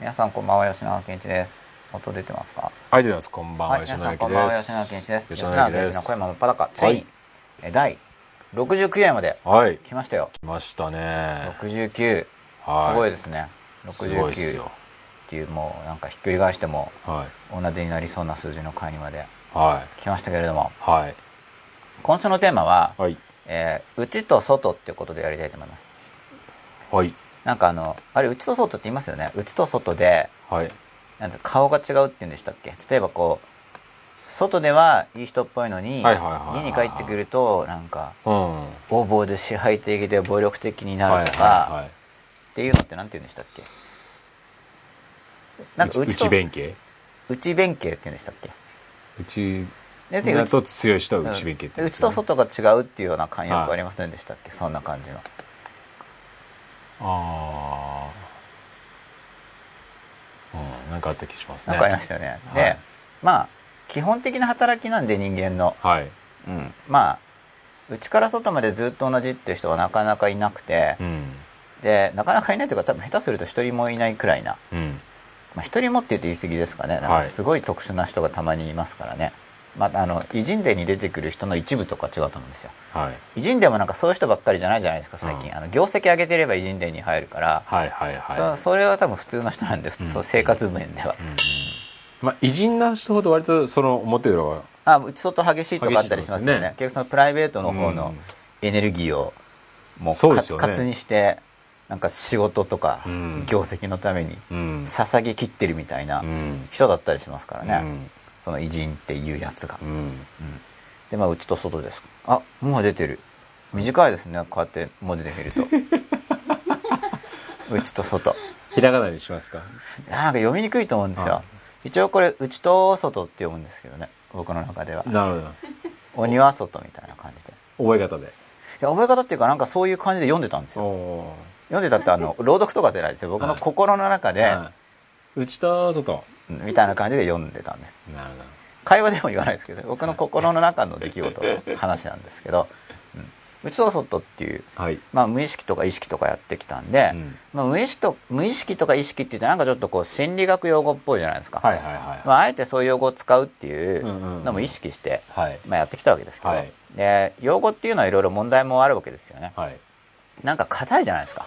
皆さんこんばんは吉永健一です音出てますか？はい、でます。こんばんは、は吉永健一です吉吉永。健一の声も真っ裸つはいいに、え第69夜まではい、来ましたよ来ましたね。69すはい。ごいですねすごいです69よ。っていうもうなんかひっくり返してもはい。同じになりそうな数字の回にまではい。来ましたけれどもはい。今週のテーマは、はい。えー内と外っていうことでやりたいと思いますはい。なんかあのあれ内と外って言いますよね？内と外ではい。なんて顔が違うって言うんでしたっけ？例えばこう外ではいい人っぽいのに家に帰ってくるとなんかうん。は横暴で支配的で暴力的にいなるとか、はっていうのってなんて言うんでしたっけ？いなんか内と弁慶？内弁慶って言うんでしたっけ？内要するに内だと強い人は内弁慶ってね。内と外が違うっていうような慣用句ありませんでしたっけ、そんな感じのああ。うん、なんかあった気しますね。なんかありましたよね、で、はいまあ基本的な働きなんで人間のはい。うん、まあ内から外までずっと同じっていう人はなかなかいなくて、うん。でなかなかいないというか多分下手すると一人もいないくらいな、うん。まあ、一人もって言うと言い過ぎですかねなんかはいすごい特殊な人がたまにいますからね、まあ、あの偉人伝に出てくる人の一部とか違うと思うんですよ。はい。偉人伝もなんかそういう人ばっかりじゃないじゃないですか最近、うん。あの業績上げてれば偉人伝に入るから、はいはいはい。そそれは多分普通の人なんでうん。そう生活面では、うんうん。まあ、偉人な人ほど割とその表裏はあ内外激しいとかあったりしますよね。ね。結局そのプライベートの方のうん。エネルギーをもうカツカツにしてなんか仕事とかうん。業績のためにうん。捧げ切ってるみたいなうん。人だったりしますからね、うんその偉人っていうやつが、うん。でまあ内と外です。あもう出てる。短いですね。こうやって文字で見ると。内と外。ひらがなにしますか？いやなんか読みにくいと思うんですよ。あ。一応これ内と外って読むんですけどね。僕の中では。なるほど。鬼は外みたいな感じで。覚え方で。いや覚え方っていうかなんかそういう感じで読んでたんですよ。お読んでたってあの朗読とかじゃないですよ。僕の心の中で、内と外。うんみたいな感じで読んでたんです。なるほ会話でも言わないですけど僕の心の中の出来事の話なんですけど、うん、内と外っていう、どはい。まあ、無意識とか意識とかやってきたんで、うん。まあ、無意識と無意識とか意識って言ってなんかちょっとこう心理学用語っぽいじゃないですか、はいはいはいまあ、あえてそういう用語を使うっていううんうんうん。のも意識して、はい。まあ、やってきたわけですけど、はい。で用語っていうのはいろいろ問題もあるわけですよね。はい。なんか硬いじゃないですか。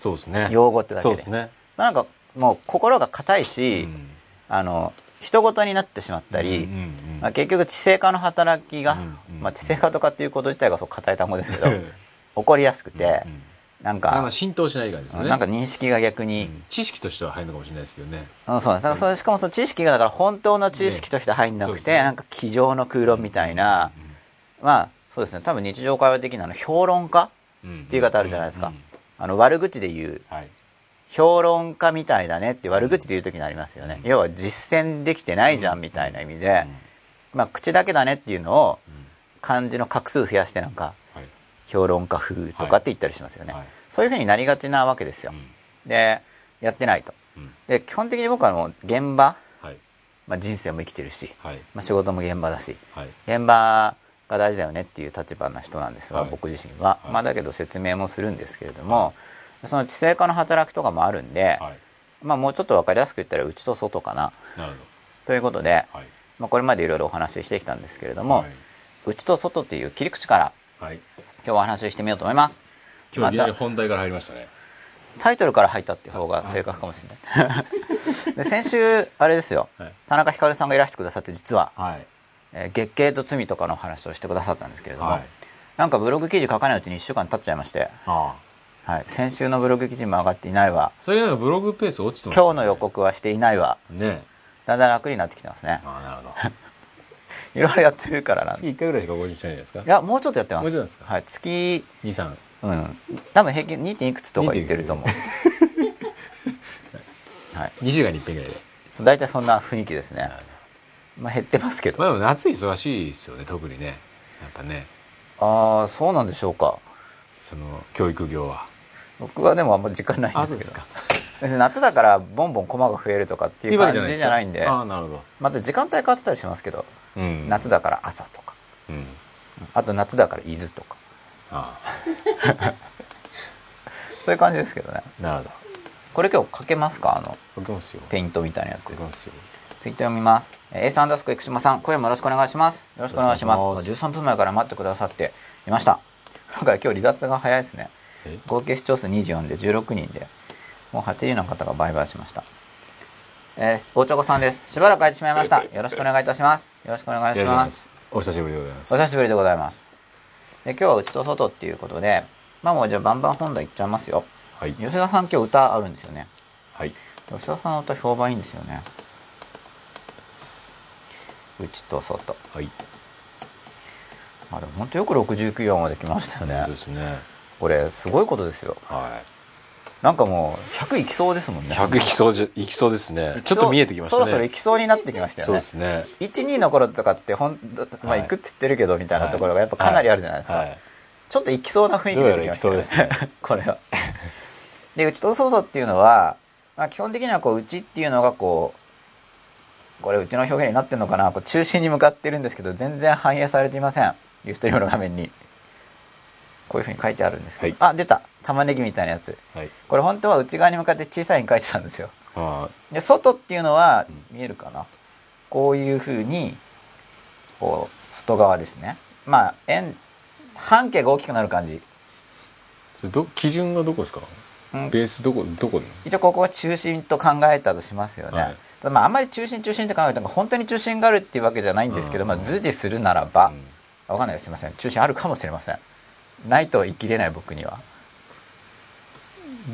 そうですね。用語ってだけで。そうですね。まあなんかもう心が硬いし、うんあの人事になってしまったり、まあ、結局知性化の働きが、まあ、知性化とかっていうこと自体がそう硬い単語ですけど うん起こりやすくて、うんなんかか浸透しない感じですよね。なんか認識が逆に、うん。知識としては入るのかもしれないですけどね。うん、そうです。だからそれしかもその知識がだから本当の知識として入んなくて、ね。なんか机上の空論みたいな、まあそうですね。多分日常会話的なの評論家っていう方あるじゃないですか、うん。あの悪口で言う。はい評論家みたいだねって悪口で言う時にありますよね、要は実践できてないじゃんみたいな意味で、まあ口だけだねっていうのをうん漢字の画数増やしてなんかはい。評論家風とかって言ったりしますよね、はい。そういうふうになりがちなわけですよ、でやってないと。うん。で基本的に僕はもう現場、はい。まあ、人生も生きてるし、はい。まあ、仕事も現場だしはい。現場が大事だよねっていう立場な人なんですが、はい。僕自身は、はい。まあだけど説明もするんですけれども、その知性化の働きとかもあるんで、はい。まあもうちょっと分かりやすく言ったら内と外かな。ということで、はい。まあ、これまでいろいろお話ししてきたんですけれども、はい。内と外っていう切り口からはい。今日はお話ししてみようと思います。今日いきなり本題から入りましたね。タイトルから入ったっていう方が正確かもしれない。で先週あれですよ、はい。田中ひかるさんがいらしてくださって実は、はい。えー月経と罪とかの話をしてくださったんですけれども、はい。なんかブログ記事書かないうちに1週間経っちゃいまして、ああはい、先週のブログ記事も上がっていないわ。それなんかブログペース落ちてますよ今日の予告はしていないわ。ね。だんだん楽になってきてますね。ああなるほど。いろいろやってるからな。ん月1回ぐらいしか更新してないですか？いやもうちょっとやってます。もうちょっとですか？はい、月23うん。多分平均 2. 点いくつとか言ってると思う。はい。2週間に1遍ぐらいで。大体そんな雰囲気ですね。まあ減ってますけど。まあでも夏忙しいですよね。特にね。やっぱね。ああそうなんでしょうか。その教育業は僕はでもあんま時間ないんですけど。別に夏だからボンボン駒が増えるとかっていう感じじゃないんで。ああなるほど。また時間帯変わってたりしますけど、うん。夏だから朝とか。うん。あと夏だから伊豆とか。あ そういう感じですけどね。あなるほど。これ今日かけますか？あのかけますよ。ペイントみたいなやつ。かけますよ。ツイー読みます。えー、エースアンダースコ生島さん、今夜もよろしくお願いします。よろしくお願いします。しします。13分前から待ってくださっていました。なんか今日離脱が早いですね。え？合計視聴数24で16人で、もう80の方が売買しました。えー、大チョコさんです。しばらく空いてしまいました。よろしくお願いいたします。よろしくお願いします。お久しぶりでございますお久しぶりでございます。で、今日は内と外っていうことで、まあもうじゃあバンバン本題いっちゃいますよ。はい吉田さん今日歌あるんですよね。はい吉田さんの歌評判いいんですよね。内と外。はいまあでも本当よく69音まで来ましたよねそう。ですねこれすごいことですよ。はなんかもう100いきそうですもんいね。100いきそうじゃいきそうですねちょっと見えてきましたねそろそろいきそうになってきましたよそうね。ですね1、2の頃とかってほん、まあはい行くって言ってるけどみたいなところがやっぱかなりあるじゃないですか。はいちょっと行きそうな雰囲気出てきましたよね。どうやら行きそうこれは。で、内と外っていうのは、まあ基本的にはこう内っていうのがこう、これうちの表現になってるのかなこう中心に向かってるんですけど全然反映されていませんユーストリームの画面にこういうふうに書いてあるんですけど、あ出た。玉ねぎみたいなやつ。はい。これ本当は内側に向かって小さいに書いてたんですよ。あで外っていうのは見えるかな？こういうふうにこう外側ですね。まあ円半径が大きくなる感じ、それど基準がどこですか？うん。ベースどこどこ一応ここが中心と考えたとしますよね、はい。まああんまり中心中心って考えたら本当に中心があるっていうわけじゃないんですけど、うん。まあ、図示するならば、うん。わかんないです。すいません。中心あるかもしれませんないと言い切れない僕には。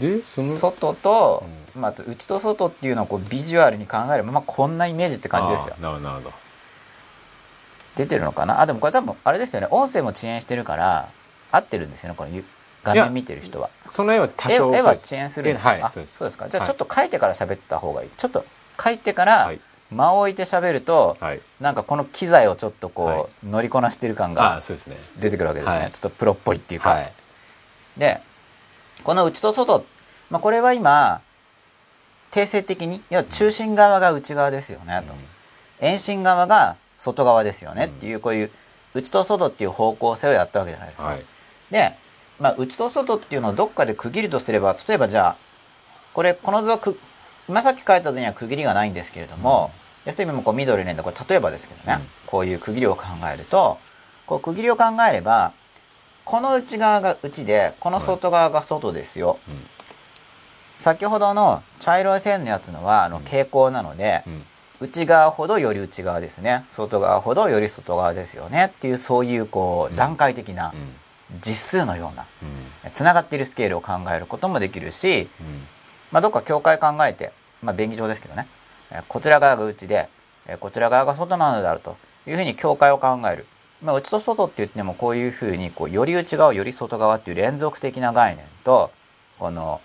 でその外と、まあ、内と外っていうのをこうビジュアルに考えれば、まあ、こんなイメージって感じですよ。なるほど出てるのかな？あでもこれ多分あれですよね。音声も遅延してるから合ってるんですよねこのゆ画面見てる人は。その絵は多絵少絵は遅延するんですか、はいそうです。そうですか。じゃあはいちょっと書いてから喋った方がいい。ちょっと書いてからはい間を置いて喋ると、はい。なんかこの機材をちょっとこう、はい。乗りこなしてる感あが出てくるわけですね、はい。ちょっとプロっぽいっていうか、はい。でこの内と外、まあ、これは今定性的に要は中心側が内側ですよねと、遠心側が外側ですよねっていうこういう内と外っていう方向性をやったわけじゃないですか、はい。で、まあ、内と外っていうのをどっかで区切るとすれば例えばじゃあこれこの図はく今さっき書いた図には区切りがないんですけれども、要するにもうこう緑ねこれ例えばですけどね、うん。こういう区切りを考えるとこう区切りを考えればこの内側が内でこの外側が外ですよ、うん。先ほどの茶色い線のやつのはあの傾向なので、うん。内側ほどより内側ですね。外側ほどより外側ですよね。っていうそういうこううん段階的なうん。実数のようなうん。つながっているスケールを考えることもできるし、うんまあ、どっか境界考えて、まあ、便宜上ですけどね。えーこちら側が内でえーこちら側が外なのであるというふうに境界を考える、まあ、内と外って言ってもこういうふうにこうより内側より外側っていう連続的な概念とこの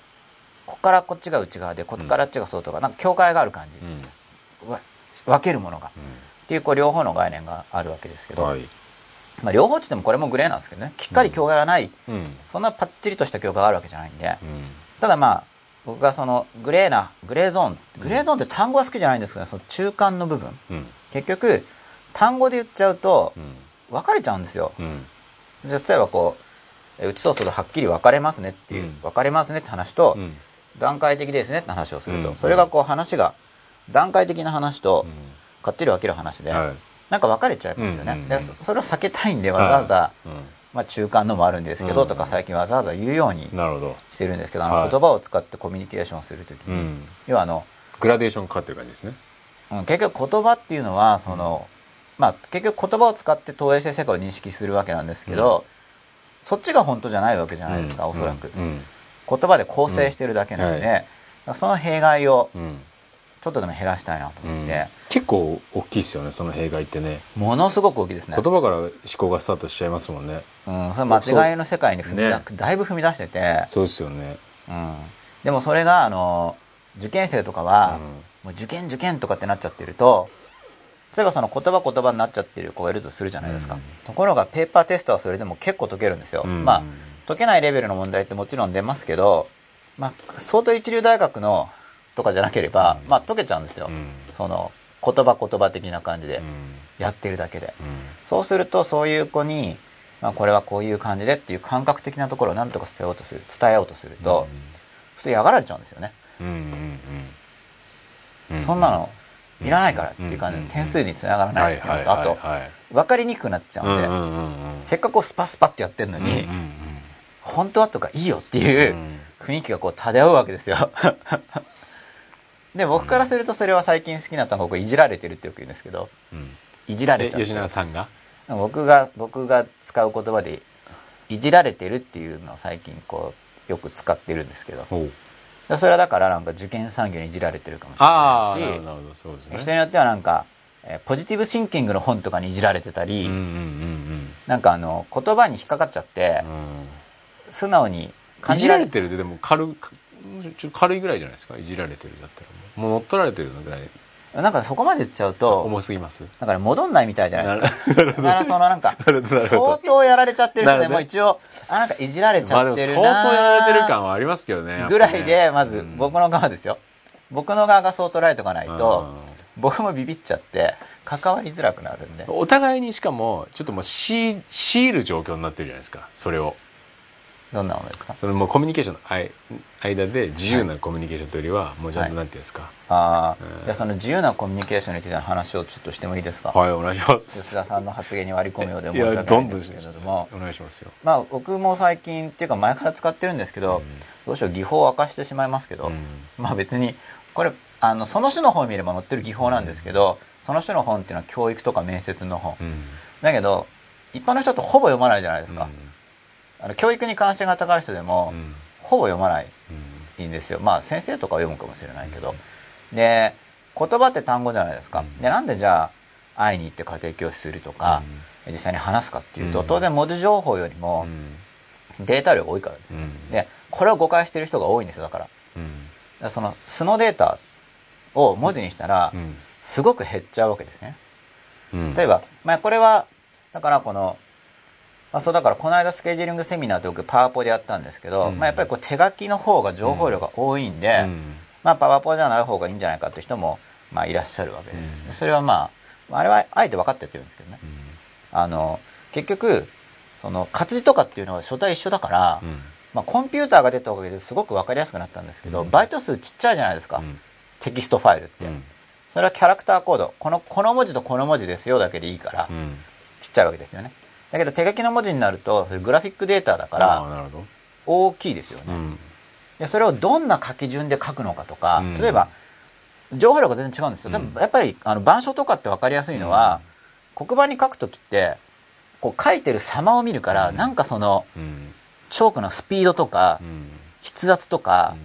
ここからこっちが内側でこっからあっちが外側、なんか境界がある感じ、うん。わ分けるものが。っていうこう両方の概念があるわけですけど、はい。まあ、両方って言ってもこれもグレーなんですけどね。きっかり境界がない、うん。そんなパッチリとした境界があるわけじゃないんで、うん。ただまあ僕がそのグレーなグレーゾーングレーゾーンって単語は好きじゃないんですけどその中間の部分。うん。結局単語で言っちゃうとうん。分かれちゃうんですよ。うん。例えばこうえ内と外はっきり分かれますねっていう、うん。分かれますねって話と、うん。段階的ですねって話をすると、うん。それがこう話が段階的な話とうかっちり分ける話で、んはい。なんか分かれちゃいますよね、でそそれを避けたいんでわざわざ、うんまあ、中間のもあるんですけど、うん。とか最近わざわざ言うようにしてるんですけど、あのはい。言葉を使ってコミュニケーションするときに、うん。要はあの、グラデーションかかってる感じですね。うん結局言葉っていうのはその、まあ結局言葉を使って投影性世界を認識するわけなんですけど、そっちが本当じゃないわけじゃないですか、うん。おそらく、うん。言葉で構成してるだけなので、その弊害をうんちょっとでも減らしたいなとうん思って、結構大きいですよねその弊害ってね。ものすごく大きいですね。言葉から思考がスタートしちゃいますもんね。うん、それ間違いの世界に踏みだ、ね。だいぶ踏み出してて、そうですよね。うん、でもそれがあの受験生とかは、うん。もう受験受験とかってなっちゃってると例えばその言葉言葉になっちゃってる子がいるとするじゃないですか、うん。ところがペーパーテストはそれでも結構解けるんですよ、うん。まあ解けないレベルの問題ってもちろん出ますけど、まあ、相当一流大学のとかじゃなければ、うん。まあ解けちゃうんですよ、うん。その言葉言葉的な感じで。うん。やってるだけで、うん。そうするとそういう子に、まあ、これはこういう感じでっていう感覚的なところを何とか伝えようとする。伝えようとすると、普通嫌がられちゃうんですよね。そんなのいらないからっていう感じで点数につながらないしっていうのとあと分かりにくくなっちゃうんで、せっかくこうスパスパってやってるのに、本当はとかいいよってういうん。雰囲気がこう漂うわけですよで僕からするとそれは最近好きになったのが僕いじられてるってよく言うんですけどうん。いじられちゃって永さんが？僕が僕が使う言葉でいじられてるっていうのを最近こうよく使ってるんですけど。それはだからなんか受験産業にいじられてるかもしれないし。なるほどそうですね。人によってはなんか、えーポジティブシンキングの本とかにいじられてたり、うんうんうんなんかあの言葉に引っかかっちゃってうん。うん素直に感いじられてるってでも軽いちょっと軽いぐらいじゃないですか？いじられてるだったらもう乗っ取られてるぐらいなんかそこまで言っちゃうと重すぎます。だから戻んないみたいじゃないですか。だからそのなんか相当やられちゃってる人でも一応あなんかいじられちゃってる相な当やられてる感はありますけどねぐらいでまずうん。僕の側ですよ。僕の側がそう捉えとかないと僕もビビっちゃって関わりづらくなるんで。うんお互いにしかもちょっともう強い強いる状況になってるじゃないですかそれをどんなものですか？そのもうコミュニケーションの間間で自由なコミュニケーションというよりはもうちゃんはいとなんていうんですか？ああ、うん。じゃあその自由なコミュニケーションについての話をちょっとしてもいいですか、はいお願いします。吉田さんの発言に割り込むようで申いし訳ないですけれども。お願いしますよ。まあ僕も最近っていうか前から使ってるんですけど、どうしよう技法を明かしてしまいますけど、うん。まあ別にこれあのその種の本を見れば載ってる技法なんですけど、その種の本っていうのは教育とか面接の本、うん。だけど一般の人ってほぼ読まないじゃないですか、あの教育に関心が高い人でも、ほぼ読まないうんんですよ。まあ先生とかは読むかもしれないけど。で言葉って単語じゃないですか、うん。でなんでじゃあ会いに行って家庭教師するとか、実際に話すかっていうと、うん。当然文字情報よりうもん。データ量が多いからですよ、うん。でこれを誤解してる人が多いんですよだから。だかうんらその素のデータを文字にしたらうん。すごく減っちゃうわけですね。うん。例えば、まあ、これはだからこの、まあ、そうだからこの間スケジューリングセミナーって僕パワポでやったんですけど、うん。まあ、やっぱりこう手書きの方が情報量が多いんで、うん。まあ、パワポじゃない方がいいんじゃないかっていう人も、まあ、いらっしゃるわけです、うん。それはまああれはあえて分かってやってるんですけどね。うん。あの結局その活字とかっていうのは書体一緒だから、うん。まあ、コンピューターが出たおかげですごく分かりやすくなったんですけど、うん。バイト数ちっちゃいじゃないですか、うん。テキストファイルって、うん。それはキャラクターコード。このこの文字とこの文字ですよだけでいいから、うん。ちっちゃいわけですよねだけど手書きの文字になるとそれグラフィックデータだから大きいですよね、うん。でそれをどんな書き順で書くのかとか、うん。例えば情報量が全然違うんですよ、うん。やっぱりあの板書とかって分かりやすいのは、黒板に書くときってこう書いてる様を見るから、うん。なんかそのうん。チョークのスピードとか、うん。筆圧とか、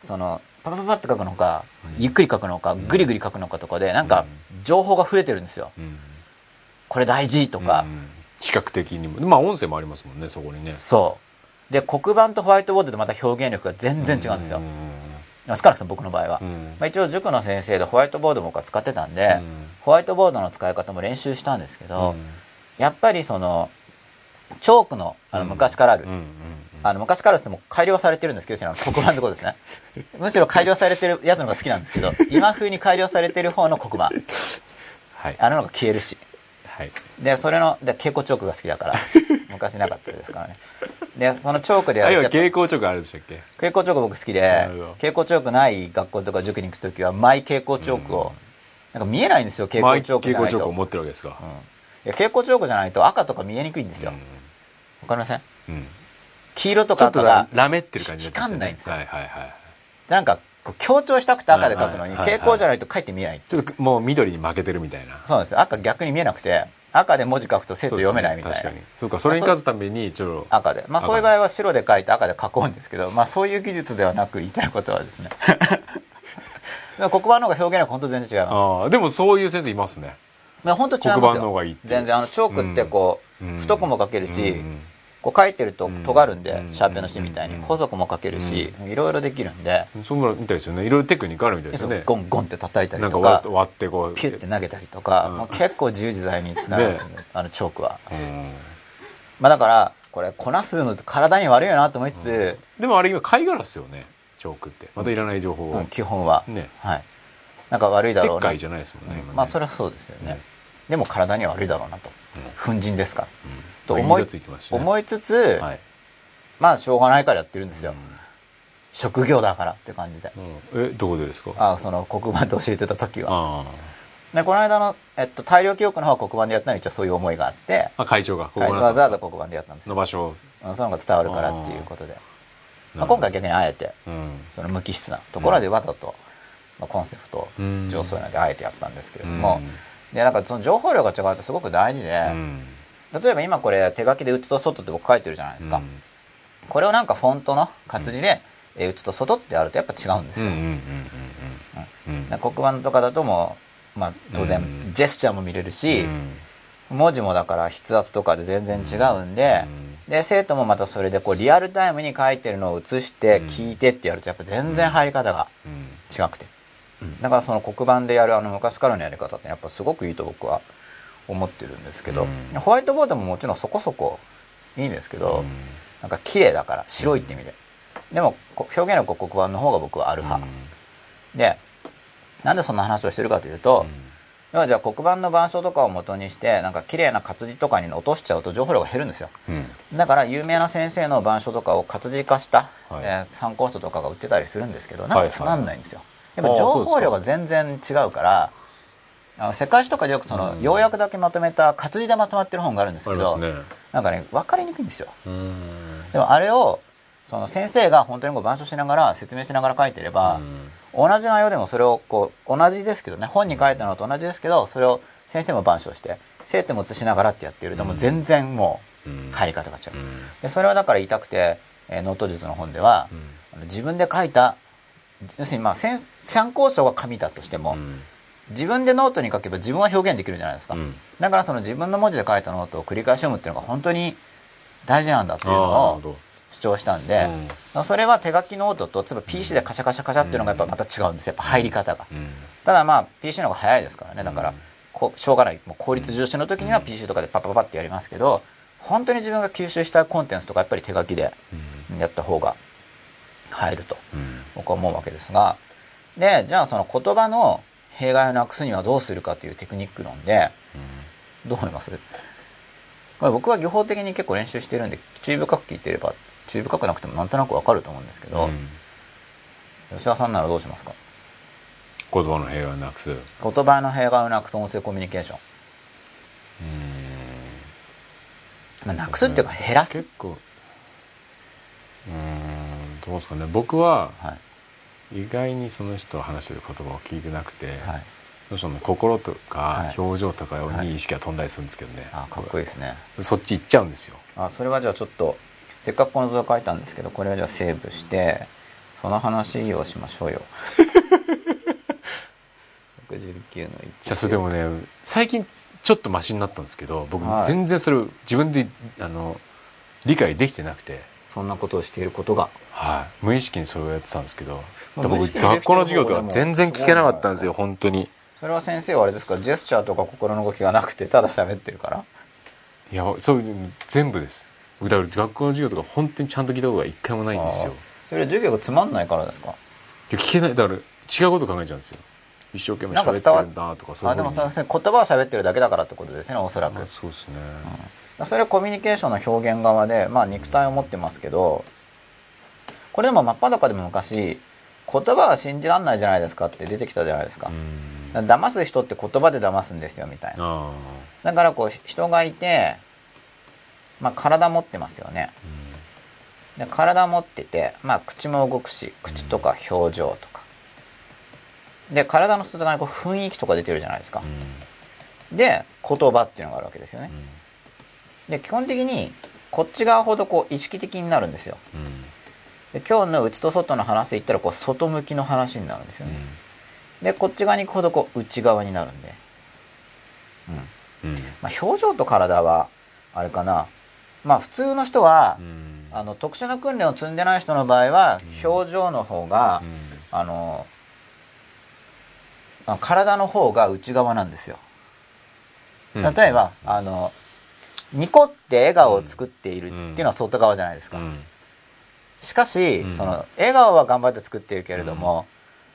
そのパパパパって書くのか、うん。ゆっくり書くのか、うん。ぐりぐり書くのかとかでなんか情報が増えてるんですよ。うん。これ大事とか、うん視覚的にも。まあ音声もありますもんねそこにね。そう。で黒板とホワイトボードでまた表現力が全然違うんですよ、少なくとも僕の場合は、うん。まあ、一応塾の先生でホワイトボード僕は使ってたんで、うん。ホワイトボードの使い方も練習したんですけど、うん。やっぱりそのチョークのあの昔からある、あの昔からですも改良されてるんですけど黒板のところですね。むしろ改良されてるやつの方が好きなんですけど今風に改良されてる方の黒板。はい。あののが消えるしはい。でそれので蛍光チョークが好きだから。昔なかったですからね。でそのチョークでやあ今ると蛍光直あるでしたっけ？蛍光チョーク僕好きで蛍光チョークない学校とか塾に行く時はマイ蛍光チョークを、なんか見えないんですよ蛍光チョークじゃないと、蛍光直を持ってるわけですか。うん、いや蛍光チョークじゃないと赤とか見えにくいんですよ、わかりません？うん。うん黄色とちょっとか赤がラメってる感じね。光んないんですよ。はいはいはい。なんかこう強調したくて赤で描くのに蛍光じゃないと書いて見えない。ちょっともう緑に負けてるみたいな。そうなんですよ。赤逆に見えなくて赤で文字書くと生徒読めないみたいな、そうに。そうかそれに勝つためにちょっと赤で。まあそういう場合は白で書いて赤で書こうんですけどまあそういう技術ではなく言いたいことはですね。黒板の方が表現力本当全然違います。ああでもそういう先生いますね。まあ本当違いますよ。黒板の方がいい全然あのチョークってこう、うん太くも書けるし、うんこう書いてると尖るんで、うん。シャーペンの芯みたいに、うん。細くも書けるし、いろいろできるんで、そんなのみたいですよね。いろいろテクニックあるみたいですよね。ゴンゴンって叩いたりとか割ってこうピュッて投げたりとか、うん。もう結構自由自在に使いますねね。あのチョークは。うん。まあだから、これ、粉吸うの体に悪いよなと思いつつ、でもあれ今貝殻っすよねチョークって。またいらない情報を。うん基本は、ね。はい。なんか悪いだろうな。じゃないですもんねまあそれはそうですよね。ねでも体には悪いだろうなと。粉塵ですから。うんと思い思いつつ、はい。まあしょうがないからやってるんですよ。職業だからって感じで。うん。えどこでですか？あその黒板で教えてた時は。あでこの間の、えっと、大量記憶の方は黒板でやったのに一応そういう思いがあって。ああ会長が。ここわざわざ黒板でやったんですよ。の場所その方が伝わるからっていうことで、まあ、今回逆にあえてうん。その無機質なところでわざと、まあ、コンセプトうん。上そういうのであえてやったんですけれども、でなんかその情報量が違うとすごく大事で、うん例えば今これ手書きで内と外って僕書いてるじゃないですか、うん。これをなんかフォントの活字で、えー内と外ってやるとやっぱ違うんですよ、黒板とかだともう、まあ、当然うん。ジェスチャーも見れるし、うん。文字もだから筆圧とかで全然違うんで、で生徒もまたそれでこうリアルタイムに書いてるのを写してうん。聞いてってやるとやっぱ全然入り方がうん。違くて、だからその黒板でやるあの昔からのやり方ってやっぱすごくいいと僕は思ってるんですけど、うん。ホワイトボードももちろんそこそこいいんですけど、なんか綺麗だから白いって意味で、でもこ表現力は黒板の方が僕はある派、でなんでそんな話をしてるかというと、要はじゃあ黒板の板書とかを元にしてなんか綺麗な活字とかに落としちゃうと情報量が減るんですよ。うん。だから有名な先生の板書とかを活字化した、はい。えー参考書とかが売ってたりするんですけどなんかつまんないんですよ、はいはいやっぱ情報量が全然違うから世界史とかでよくその、うん。要約だけまとめた活字でまとまってる本があるんですけど、ね。なんかね分かりにくいんですよ。うん。でもあれをその先生が本当にこう板書しながら説明しながら書いてれば、同じ内容でもそれをこう同じですけどね本に書いたのと同じですけどそれを先生も板書して生徒も写しながらってやってるともう全然もううん。入り方が違う。うん。でそれはだから言いたくて、えーノート術の本では、自分で書いた要するにまあ先参考書が紙だとしても、うん自分でノートに書けば自分は表現できるじゃないですか、うん。だからその自分の文字で書いたノートを繰り返し読むっていうのが本当に大事なんだっていうのを主張したんで、うん。それは手書きノートと例えば PC でカシャカシャカシャっていうのがやっぱまた違うんですよやっぱ入り方が、うん。ただまあ PC の方が早いですからね。だから、うんこうしょうがないもう効率重視の時には PC とかでパッパパパってやりますけど本当に自分が吸収したいコンテンツとかやっぱり手書きでうん。やった方が入るとうん。僕は思うわけですが。でじゃあその言葉の弊害をなくすにはどうするかというテクニック論でどう思います？これ僕は技法的に結構練習してるんで注意深く聞いてれば注意深くなくてもなんとなくわかると思うんですけど、うん。吉田さんならどうしますか？言葉の平和をなくす。うん言葉の弊害をなくす音声コミュニケーション、まあ、なくすっていうか減らす、結構。うんどうですかね。僕ははい意外にその人が話してる言葉を聞いてなくて、はい、その人の心とはい。か表情とかはいに意識が飛んだりするんですけどね、あかっこいいですね。そっち行っちゃうんですよ。あそれはじゃあちょっとせっかくこの図を書いたんですけどこれをじゃあセーブしてその話をしましょうよ。69の1じゃあそれでもね最近ちょっとマシになったんですけど僕はい。全然それを自分であの理解できてなくて、そんなことをしていることが。はい、無意識にそれをやってたんですけど。まあ僕学校の授業とか全然聞けなかったんですよ方本当に。それは先生はあれですか？ジェスチャーとか心の動きがなくてただ喋ってるから？いやそう全部です。だから学校の授業とか本当にちゃんと聞いたことが一回もないんですよ。それは授業がつまんないからですか？いや聞けない。だから違うこと考えちゃうんですよ。一生懸命喋ってるんだとかそういうあでもその言葉を喋ってるだけだからってことですねおそらく、まあそうですね、それはコミュニケーションの表現側で、まあ、肉体を持ってますけどこれでも真っ裸でも昔言葉は信じらんないじゃないですかって出てきたじゃないですか。う、ん。騙す人って言葉で騙すんですよみたいな。あだからこう人がいて、まあ、体持ってますよね。で体持ってて、まあ、口も動くし口とか表情とか。で体の外側にこう雰囲気とか出てるじゃないですか。うん。で言葉っていうのがあるわけですよねで基本的にこっち側ほどこう意識的になるんですよ。うん。で今日の内と外の話で言ったらこう外向きの話になるんですよね、でこっち側に行くほどこう内側になるんで、うん。うん。まあ、表情と体はあれかな。まあ普通の人はう、ん。あの特殊な訓練を積んでない人の場合は表情の方が、あのあ体の方が内側なんですよ。うん。例えば、あのニコって笑顔を作っているっていうのは外側じゃないですか、うん。しかし、うん。その笑顔は頑張って作っているけれども、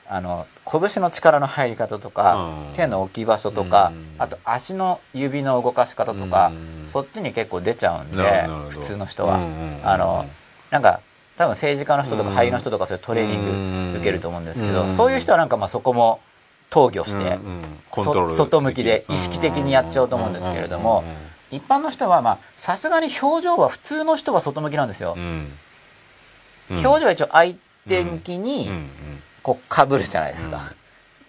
あの拳の力の入り方とか、うん。手の置き場所とか、うん。あと足の指の動かし方とか、うん。そっちに結構出ちゃうんで普通の人は、あのなんか多分政治家の人とかうん。俳優の人とかそういうトレーニング受けると思うんですけど、うん。そういう人はなんかまあそこも投与して、外向きで意識的にやっちゃうと思うんですけれども一般の人はまあさすがに表情は普通の人は外向きなんですよ。うん、表情は一応相手向きうん。にうん。こうかぶるじゃないですか、うん。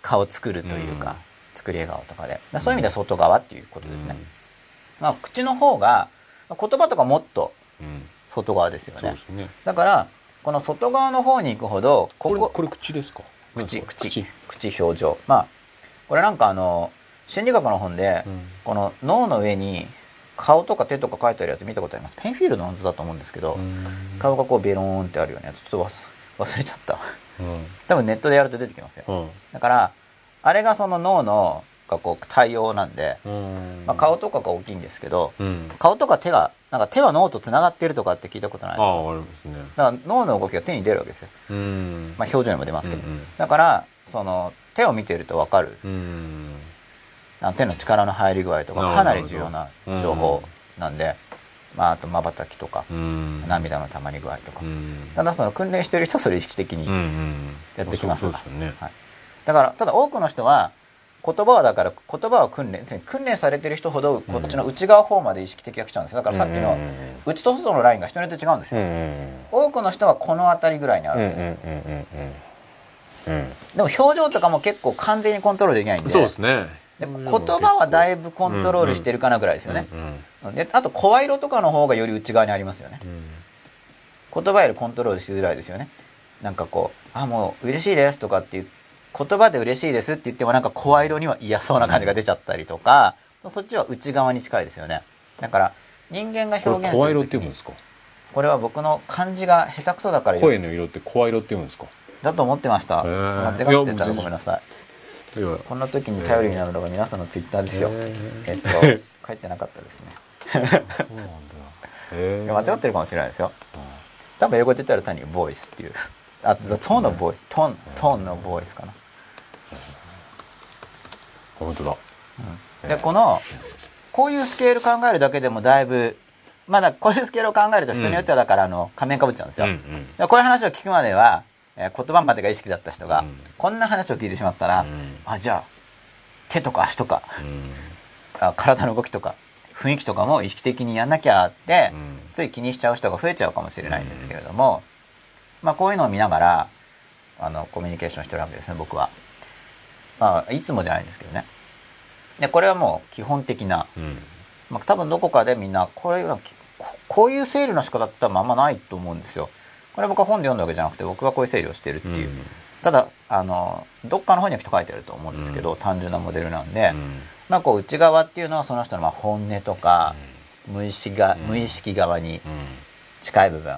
顔作るというか、うん。作り笑顔とかで。そういう意味では外側っていうことですね、まあ、口の方がまあ言葉とかもっとうん。外側ですよね。ね。だからこの外側の方に行くほどこここれこれ口ですか？口口。口。口表情。まあこれなんかあの心理学の本で、うん。この脳の上に顔とか手とか書いてあるやつ見たことあります。ペンフィールドの図だと思うんですけど、うん。顔がこうベローンってあるようなやつ。ちょっと忘忘れちゃった。うん。多分ネットでやると出てきますよ。うん。だからあれがその脳のがこう対応なんで、うん。まあ、顔とかが大きいんですけどうん。顔とか手がなんか手は脳とつながってるとかって聞いたことないですよ。ありますね。だから脳の動きが手に出るわけですよ、うん。まあ、表情にも出ますけど、うんうん。だからその手を見てると分かる手の力の入り具合とかかなり重要な情報なんで、まあ、あとまばたきとかうん。涙の溜まり具合とか、うん。ただその訓練してる人はそれ意識的にやってきます。だからただ多くの人は言葉はだから言葉を訓練訓練されてる人ほどこっちの内側方まで意識的が来ちゃうんですよ。だからさっきの内と外のラインが人によって違うんですうんよ、うん。多くの人はこの辺りぐらいにあるんです、でも表情とかも結構完全にコントロールできないんで。そうですね。で言葉はだいぶコントロールしてるかなぐらいですよね、うんであと声色とかの方がより内側にありますよね。うん。言葉よりコントロールしづらいですよね。なんかこう「あもう嬉しいです」とかっていう言葉で嬉しいですって言ってもなんか声色には嫌そうな感じが出ちゃったりとか、そっちは内側に近いですよね。だから人間がこ表現すれ声色って読むんですか？これは僕の漢字が下手くそだから言う。声の色って声色って読むんですか？だと思ってました。間違ってたらごめんなさいこんな時に頼りになるのが皆さんのツイッターですよ。へえっーと 書いてなかったですね。そうなんだへいや 間違ってるかもしれないですよ。多分英語で言ったら単にボイスっていう。あ the tone of voice トーントー。ンのボイスかな本当だ。でこのこういうスケール考えるだけでもだいぶまだこういうスケールを考えると人によってはだからあの仮面かぶっちゃうんですよ、うんうん。でこういう話を聞くまでは、えー言葉までが意識だった人が、うんこんな話を聞いてしまったら、うんあじゃあ手とか足とかうんあ体の動きとか雰囲気とかも意識的にやんなきゃって、うんつい気にしちゃう人が増えちゃうかもしれないんですけれども、まあこういうのを見ながらあのコミュニケーションしてるわけですね僕は。まあいつもじゃないんですけどね。でこれはもう基本的なうんまあ、多分どこかでみんなこれがここういう整理の仕方って多分あんまないと思うんですよ。これ僕は本で読んだわけじゃなくて僕がこういう整理をしてるっていう。うん。ただあのどっかの方にはきっと書いてあると思うんですけど、単純なモデルなんで、うん。まあこう内側っていうのはその人のまあ本音とか、無意識がうん。無意識側にうん。近い部分。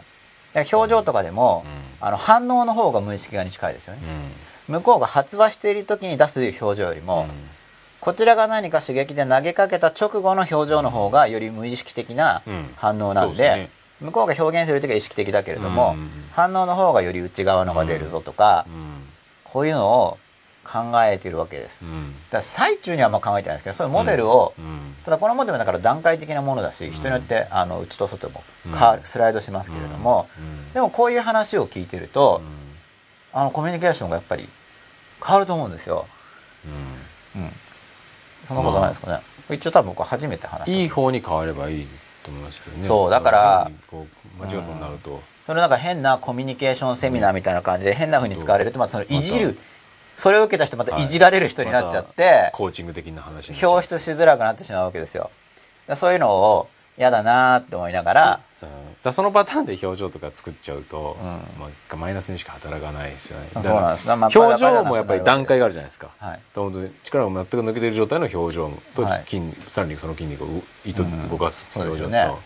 で表情とかでも、うん。あの反応の方が無意識側に近いですよね。うん。向こうが発話している時に出す表情よりも、こちらが何か刺激で投げかけた直後の表情の方がより無意識的なうん。反応なんで,、向こうが表現する時は意識的だけれども、うん。反応の方がより内側のが出るぞとか、うん。こういうのを考えているわけです。うん。だ最中にはあんま考えてないんですけどそういうモデルを、うん。ただこのモデルだから段階的なものだし、ん。人によってあの内と外も変わる、スライドしますけれども、うん。でもこういう話を聞いてるとう、ん。あのコミュニケーションがやっぱり変わると思うんですよ。うん。うん。そんなことないですかね。一応多分僕初めて話。いい方に変わればいいと思いますけどね。そうだからこう間違ったになると。それなんか変なコミュニケーションセミナーみたいな感じで変な風に使われると、まあそのいじる、それを受けた人またい。じられる人になっちゃって、コーチング的な話表出しづらくなってしまうわけですよ。そういうのを嫌だなーって思いながら、うん。だそのパターンで表情とか作っちゃうと、うん。まあ、マイナスにしか働かないですよね。そうなんです。まあ表情もやっぱり段階があるじゃないですか、はい。本当に力が全く抜けている状態の表情とはい。筋、さらにその筋肉を意図うん。動かす表情と、すよね。はい。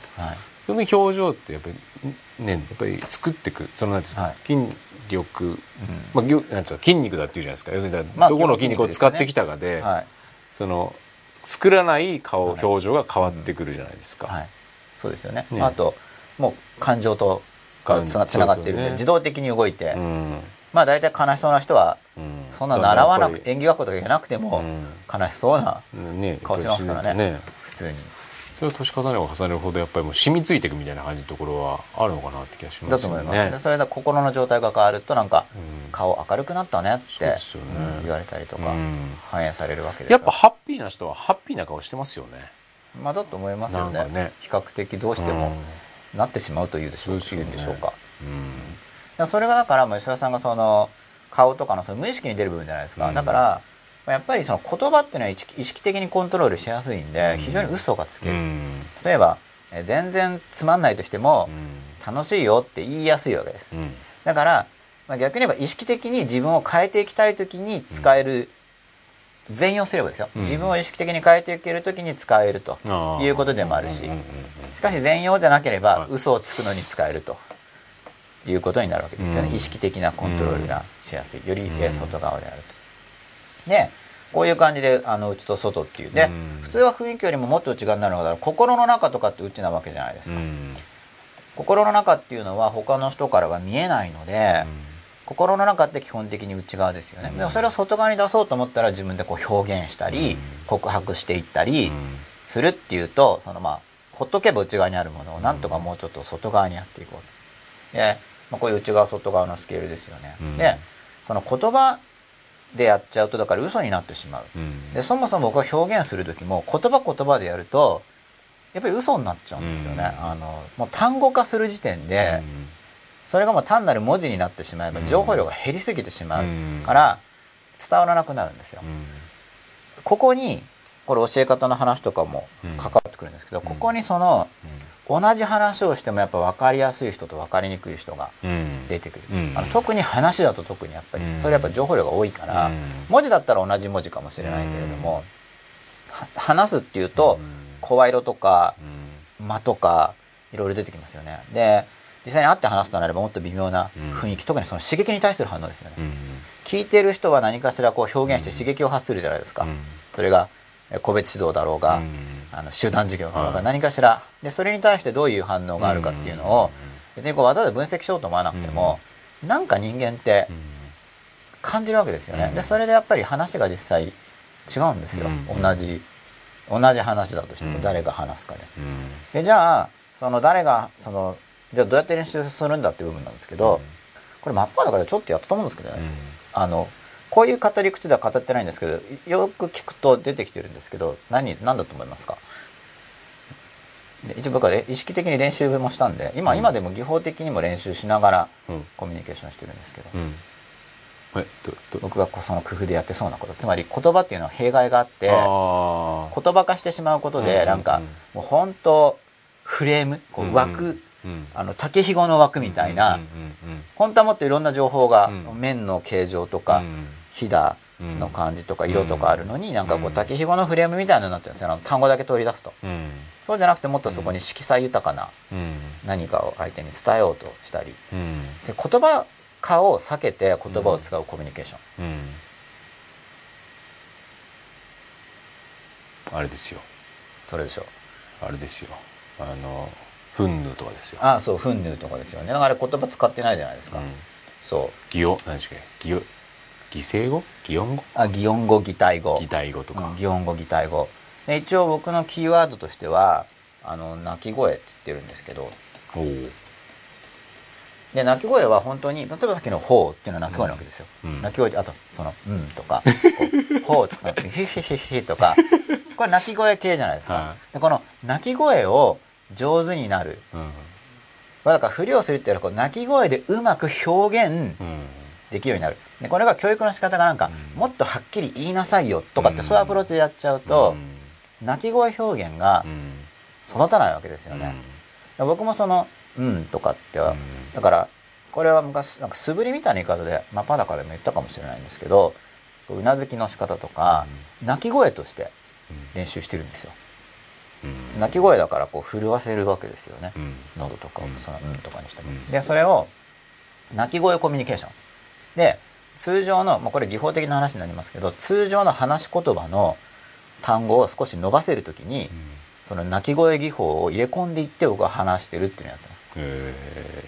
その表情ってやっぱりねやっぱり作っていくそのなんですか、はい。筋力、うん。まあ、なんうんですか筋肉だっていうじゃないですか。要するに、まあどこの筋肉を使ってきたかで、はい。その作らない顔、はい表情が変わってくるじゃないですか、はい。そうですよね。ね。あと、もう感情とがつなつながってるんで、ね。自動的に動いて、うん。まあ大体悲しそうな人は、うん。そんな習わなく演技学校とか行けなくても、うん。悲しそうな顔しますからね。ね。普通に。それは年重ねれば重ねるほどやっぱりもう染みついていくみたいな感じのところはあるのかなって気がしますよね。だと思います、でそれで心の状態が変わるとなんかうん。顔明るくなったねって言われたりとかうん。反映されるわけですやっぱハッピーな人はハッピーな顔してますよね。まあだと思いますよね。ね。比較的どうしてもなってしまうというでしょうそうですよね。言うんでしょうか。うん。それがだから吉田さんがその顔とかのその無意識に出る部分じゃないですか、うん。だからまあやっぱりその言葉っていうのは意識的にコントロールしやすいんでうん。非常に嘘がつける、うん。例えばえー全然つまんないとしてもうん。楽しいよって言いやすいわけです。うん。だから、まあ、逆に言えば意識的に自分を変えていきたい時に使える、全用すればですよ、うん。自分を意識的に変えていける時に使えるということでもあるししかし全用じゃなければはい。嘘をつくのに使えるということになるわけですよね、うん。意識的なコントロールがしやすい。より外側であるとでこういう感じであの内と外っていうで、うん。普通は雰囲気よりももっと内側になるのが心の中とかって内なわけじゃないですか、うん。心の中っていうのは他の人からは見えないので、心の中って基本的に内側ですよね、うん。でもそれを外側に出そうと思ったら自分でこう表現したり、うん。告白していったりうん。するっていうとそのまあほっとけば内側にあるものをなんとかもうちょっと外側にやっていこう。で、まあ、こういう内側外側のスケールですよね、うん。でその言葉でやっちゃうとだから嘘になってしまう。うん。でそもそも僕が表現する時も言葉言葉でやるとやっぱり嘘になっちゃうんですよね、うん。あのもう単語化する時点で、それがもう単なる文字になってしまえばうん。情報量が減りすぎてしまううん。から伝わらなくなるんですよ。うん。ここにこれ教え方の話とかもうん。関わってくるんですけど、ここにその同じ話をしてもやっぱ分かりやすい人と分かりにくい人がうん。出てくる、うん。あの特に話だと特にやっぱりうん。それやっぱ情報量が多いから、うん。文字だったら同じ文字かもしれないけれども、は話すっていうとうん。声色とかうん。間とかいろいろ出てきますよね。で実際に会って話すとなればもっと微妙な雰囲気、特にその刺激に対する反応ですよね、うん。聞いてる人は何かしらこう表現して刺激を発するじゃないですか、うん。それがえ個別指導だろうが、うんあの集団授業だろうがはい。何かしら。でそれに対してどういう反応があるかっていうのを別にこうわざわざ分析しようと思わなくても、なんか人間って感じるわけですよね、うんでそれでやっぱり話が実際違うんですよ、うん同じ同じ話だとしてもうん。誰が話すかで。うん。でじゃあその誰がそのじゃあどうやって練習するんだっていう部分なんですけど、これマッパーだからちょっとやったと思うんですけどね、あのこういう語り口では語ってないんですけどよく聞くと出てきてるんですけど何何だと思いますか？で一応僕はね意識的に練習もしたんで今,、うん。今でも技法的にも練習しながらうん。コミュニケーションしてるんですけど、僕がその工夫でやってそうなこと。つまり言葉っていうのは弊害があって言葉化してしまうことでなんかもう本当フレームこう枠、うんあの竹ひごの枠みたいな、本当はもっといろんな情報が、うん。面の形状とか、うんひだの感じとか色とかあるのに、なんかこう竹ひごのフレームみたいなのになってるんですよ単語だけ取り出すと。うん。そうじゃなくてもっとそこに色彩豊かなうん。何かを相手に伝えようとしたり。言葉化を避けて言葉を使うコミュニケーション、うん。あれですよ。それでしょう。あれですよ。あのフンヌとかですよ。ああそうフンヌーとかですよね。だからあれ言葉使ってないじゃないですか、うん。そう。擬音何でしたっけ？擬音擬声語？擬音語？あ擬音語擬態語。擬態語とか。うん擬音語擬態語。で一応僕のキーワードとしてはあの鳴き声って言ってるんですけど。で鳴き声は本当に例えばさっきの「ほう」っていうのは鳴き声なわけですよ、うん。鳴き声ってあとその「うん」とか こう「ほう」とかその「ヒヒヒヒ」とか。これ鳴き声系じゃないですか、はでこの鳴き声を上手になる。うん。だからふりをするっていうのはこう鳴き声でうまく表現うんできるようになる。でこれが教育の仕方がなんか、うん。もっとはっきり言いなさいよとかって、うん。そういうアプローチでやっちゃうと、うん。鳴き声表現がうん。育たないわけですよね、僕もその「うん」とかっては、うん。だからこれは昔なんか素振りみたいな言い方で「まあ、パダカ」でも言ったかもしれないんですけどうなずきの仕方とか、鳴き声として練習してるんですよ。うん。鳴き声だからこう震わせるわけですよね、うん。喉とかその「うん」とかにしても、うん。でそれを鳴き声コミュニケーションで通常の、まあ、これ技法的な話になりますけど通常の話し言葉の単語を少し伸ばせるときに、その鳴き声技法を入れ込んでいって僕は話してるっていうのをやってます。へ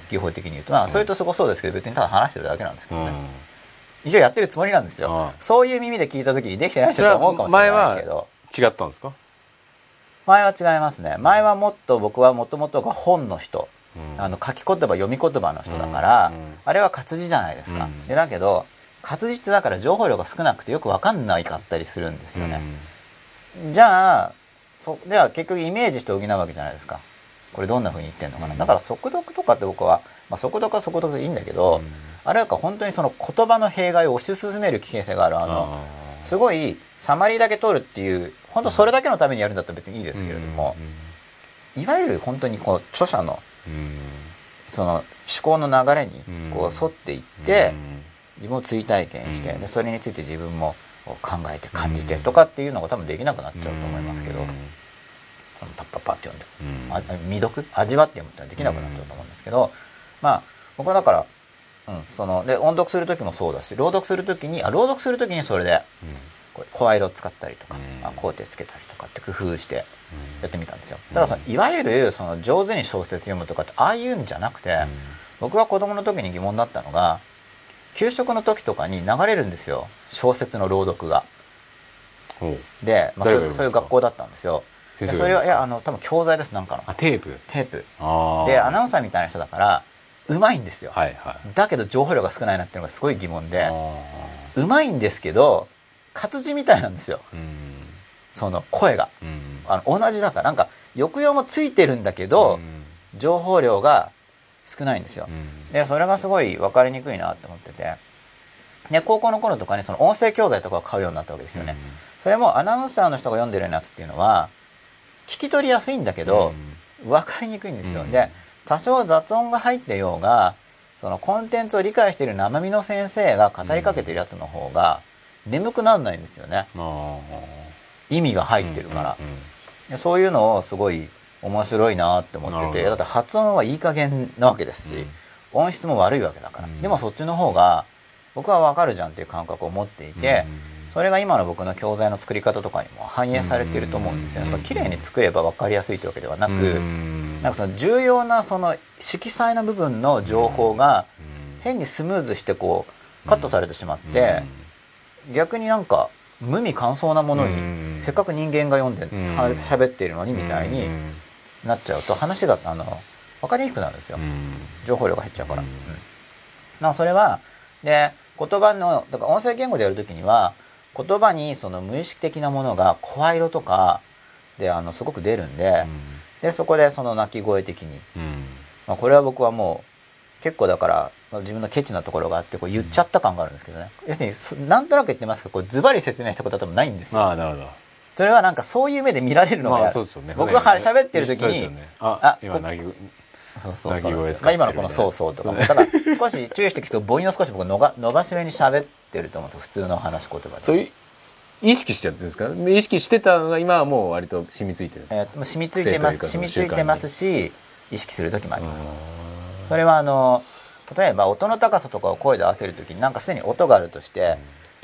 技法的に言うと。まあそれとすごそうですけど別にただ話してるだけなんですけえどね、一応やってるつもりなんですよ。ああ。そういう耳で聞いた時にできてない人と思うかもしれないけど。違ったんですか？前は違いますね。前はもっと僕はもともとが本の人、うんあの書き言葉読み言葉の人だから、あれは活字じゃないですか、うん。でだけど活字ってだから情報量が少なくてよく分かんないかったりするんですよね、じゃあそでは結局イメージして補うわけじゃないですか。これどんな風に言ってんのかな、うん。だから速読とかって僕は、まあ、速読は速読でいいんだけど、あれは本当にその言葉の弊害を推し進める危険性がある。あのすごいサマリーだけ取るっていう本当それだけのためにやるんだったら別にいいですけれども、いわゆる本当にこう著者のその思考の流れにこう沿っていって、自分を追体験して、うん。でそれについて自分も考えて感じてとかっていうのが多分できなくなっちゃうと思いますけど、そのパッパッパって読んで、あ未読味わって読むってのはできなくなっちゃうと思うんですけど、まあ僕はだから、うん、そので音読する時もそうだし朗読する時にあ朗読する時にそれで声色を使ったりとか、うん。あ工程つけたりとかって工夫してやってみたんですよ。ただそのいわゆるその上手に小説読むとかってああいうんじゃなくて、僕が子供の時に疑問だったのが給食の時とかに流れるんですよ。小説の朗読が。で、まあ、そういう学校だったんですよ。でそれは、いや、あの、多分教材です、なんかの。あテープ？テープ。あで、アナウンサーみたいな人だから、うまいんですよ。はいはい。だけど情報量が少ないなっていうのがすごい疑問で、あうまいんですけど、活字みたいなんですよ。ーうんその声が。うんあの同じだから、なんか、抑揚もついてるんだけど、情報量が少ないんですよう。んで、それがすごい分かりにくいなって思ってて。で、高校の頃とかにその音声教材とかを買うようになったわけですよね。それもアナウンサーの人が読んでるやつっていうのは、聞き取りやすいんだけど、分かりにくいんですよ。うんで、多少雑音が入ってようが、そのコンテンツを理解している生身の先生が語りかけてるやつの方が、眠くならないんですよね。あ意味が入ってるから。でそういうのをすごい面白いなって思ってて、だって発音はいい加減なわけですし、音質も悪いわけだから。うん。でもそっちの方が、僕はわかるじゃんっていう感覚を持っていて、それが今の僕の教材の作り方とかにも反映されていると思うんですよ。ね。うんその綺麗に作れば分かりやすいというわけではなく、うんなんかその重要なその色彩の部分の情報が変にスムーズしてこうカットされてしまって、逆になんか無味乾燥なものうんにせっかく人間が読んでうん。は喋っているのにみたいになっちゃうと話があの分かりにくくなるんですよ。情報量が減っちゃうから。うん。うん。まあそれはで言葉のだから音声言語でやるときには言葉にその無意識的なものが声色とかであのすごく出るんで,、でそこでその鳴き声的に、まあ、これは僕はもう結構だからまあ自分のケチなところがあってこう言っちゃった感があるんですけどね、要するにそなんとなく言ってますけどこうズバリ説明したことは多分ないんですよ。ああなるほどそれはなんかそういう目で見られるのがま嫌あそうですよね。僕がってる時に、ね。ああこ今投げそうそうそう。まあ、今のこの「そうそう」とか。もただ少し注意していくと母音を少し僕のが伸ばし目に喋ってると思うんですよ。普通の話し言葉で。そういう意識しちゃってるんですか？意識してたのが今はもう割と染みついてる。えーと染みついてます。染みついてますし意識する時もあります、うそれはあの例えば音の高さとかを声で合わせる時になんかすでに音があるとして、で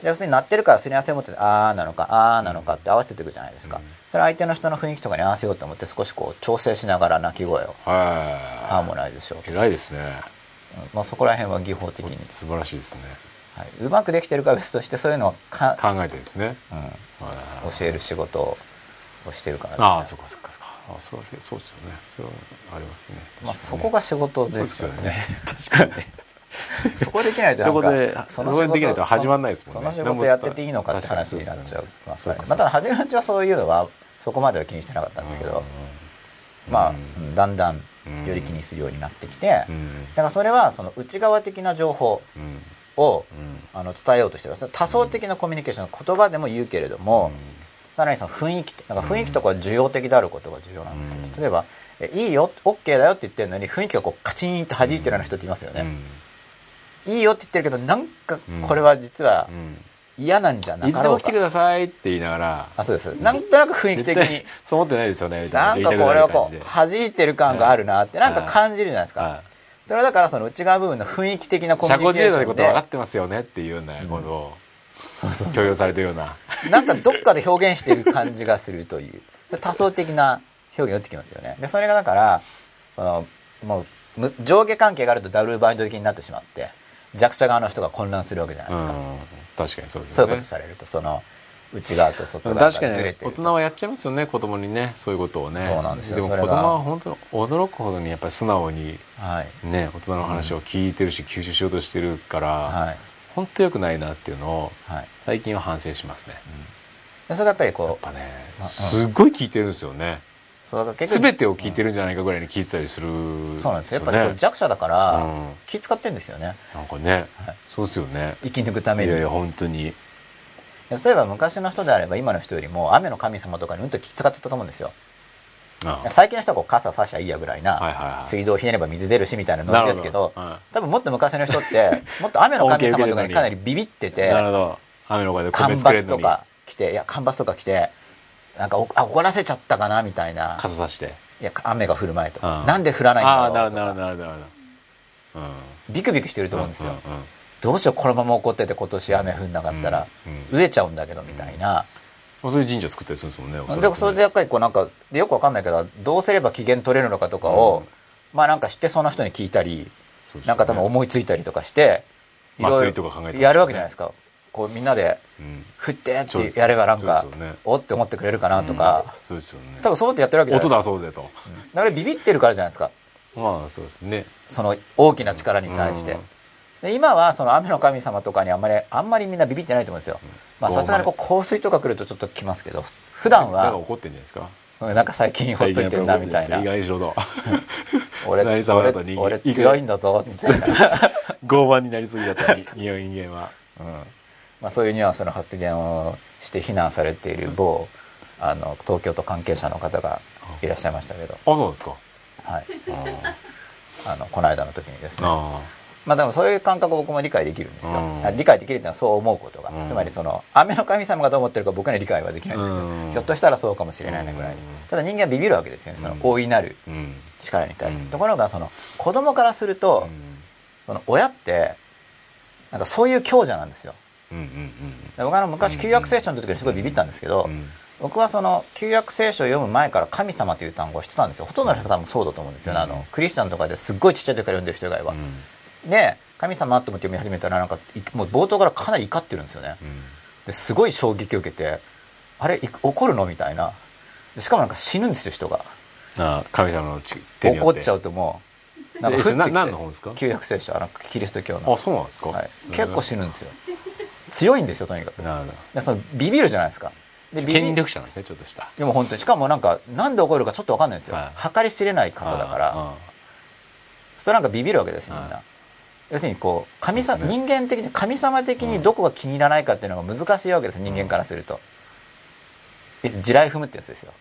要するに鳴ってるからすり合わせを持ってあーなのかあーなのかって合わせていくじゃないですか、うん。それ相手の人の雰囲気とかに合わせようと思って少しこう調整しながら鳴き声をハーモナイズしようと、偉いですね。うん。まあ、そこら辺は技法的に、素晴らしいですね。はい、うまくできてるかは別としてそういうのをか、考えてですね。うん、はい。教える仕事をしてるから。ね、ああそうかそうかそうか。あそうですそうですよね。それはありますね。まあ、そこが仕事ですよね。確かに。ね そこできないとなんかそこでそこでできないと始まんないですもんね。その仕事やってていいのかって話になっちゃうますからねまあただ初めのうちはそういうのはそこまでは気にしてなかったんですけど、まあ、うん。だんだんうん。より気にするようになってきて、だうん。からそれはその内側的な情報うんをうん。あの伝えようとしてる多層的なコミュニケーション言葉でも言うけれども、さらにその雰囲気なんか雰囲気とかは重要的であることが重要なんですよ、うん。例えばえいいよ OK だよって言ってるのに雰囲気がこうカチンと弾いてるような人っていますよね、いいよって言ってるけどなんかこれは実は嫌なんじゃないつでも来てくかろうかださいって言いながら。あそうです。なんとなく雰囲気的に。そう思ってないですよねみたいな。なんかこれはこう弾いてる感があるなってなんか感じるじゃないですか。それはだからその内側部分の雰囲気的なコミ社ュニケーション交辞令のこと分かっでてますよねっていうようなことを。強要されてるような。なんかどっかで表現している感じがするという多層的な表現を打ってきますよね。でそれがだからそのもうむ上下関係があるとダブルバインド的になってしまって弱者側の人が混乱するわけじゃないですか、うん。確かにそうですよね。そういうことされるとその内側と外側がずれてる大人はやっちゃいますよね子供にねそういうことをね。そうなんですよ。でも子供は本当に驚くほどにやっぱり素直にはい。ね大人の話を聞いてるし、吸収しようとしてるから、はい。本当良くないなっていうのをはい。最近は反省しますね、でそれがやっぱりやっこぱねすっごい聞いてるんですよね全てを聞いてるんじゃないかぐらいに聞いてたりするそうなんですよ。やっぱ弱者だからうん。気使ってるんですよね。なんかね、はい。そうですよね。生き抜くために。いやいや本当に。例えば昔の人であれば今の人よりも雨の神様とかにうんと気使ってたと思うんですよ。あ最近の人はこう傘差しゃいいやぐらいな、はいはいはい。水道ひねれば水出るしみたいなノリですけど多分もっと昔の人って もっと雨の神様とかにかなりビビってて なるほど。雨干ばつとか来ていや干ばつとか来てなんかおあ怒らせちゃったかなみたいな。傘さして。いや雨が降る前とうん。なんで降らないんああだろうとか。なるほどなるほどなるほど。うん。ビクビクしてると思うんですよ、うんうん。うんどうしようこのまま怒ってて今年雨降んなかったら。うん飢えちゃうんだけどみたいな、まあそういう神社作ったりするんですもんねおそでそれでやっぱりこうなんかでよくわかんないけどどうすれば機嫌取れるのかとかを、まあなんか知ってそうな人に聞いたり、ね。なんか多分思いついたりとかしていろいろ祭りとか考えてやるわけじゃないですかこうみんなでうん。振ってってやればなんかおって思ってくれるかなとか、そうですよね。多分そうやってやってるわけじゃない音ですか。出そうぜと。だからビビってるからじゃないですか。まあそうですね。その大きな力に対して、うん。で今はその雨の神様とかにあんまりあんまりみんなビビってないと思うんですよ、まあうんさすがにこう降水とか来るとちょっと来ますけど普段はなんか怒ってんじゃないですか。うんなんか最近ほっといてんなみたいな。意外 にしろと俺俺俺強いんだぞみたいな、傲慢になりすぎだったり人間は。うんまあ、そういうニュアンスの発言をして非難されている某あの東京都関係者の方がいらっしゃいましたけど、あそうですか。はい、あ あのこの間の時にですね。あまあでもそういう感覚を僕も理解できるんですよ、うん。あ理解できるっていうのはそう思うことが、うん。つまりその雨の神様がどう思ってるか僕には理解はできないんですけど、うん。ひょっとしたらそうかもしれないなぐらい、うん。ただ人間はビビるわけですよね。そのうん大いなるうん力に対して、うん。ところがその子供からすると、その親ってなんかそういう強者なんですよ僕あの昔旧約聖書の時にすごいビビったんですけど、うん僕はその旧約聖書を読む前から神様という単語を知ってたんですよ。ほとんどの人多分そうだと思うんですよね、うん。あのクリスチャンとかですっごいちっちゃい時から読んでる人以外は、うん。で神様と思って読み始めたらなんかいもう冒頭からかなり怒ってるんですよね。うん。ですごい衝撃を受けてあれい怒るのみたいな。でしかもなんか死ぬんですよ人が。ああ神様のち手によって。怒っちゃうともうなんか降ってきて。何の本ですか？旧約聖書あのキリスト教の。あ、そうなんですか、はい、結構死ぬんですよ強いんですよとにかく。なるほでそのビビるじゃないですか。でどビビ権力者なんですねちょっとした。でも本当に。しかもなんかなんで怒るかちょっと分かんないんですよ、はい。計り知れない方だから。あそれなんかビビるわけですよみんな、はい要するにこう神様、そうです人間的に神様的にどこが気に入らないかっていうのが難しいわけです人間からすると、要するに地雷踏むってやつですよ。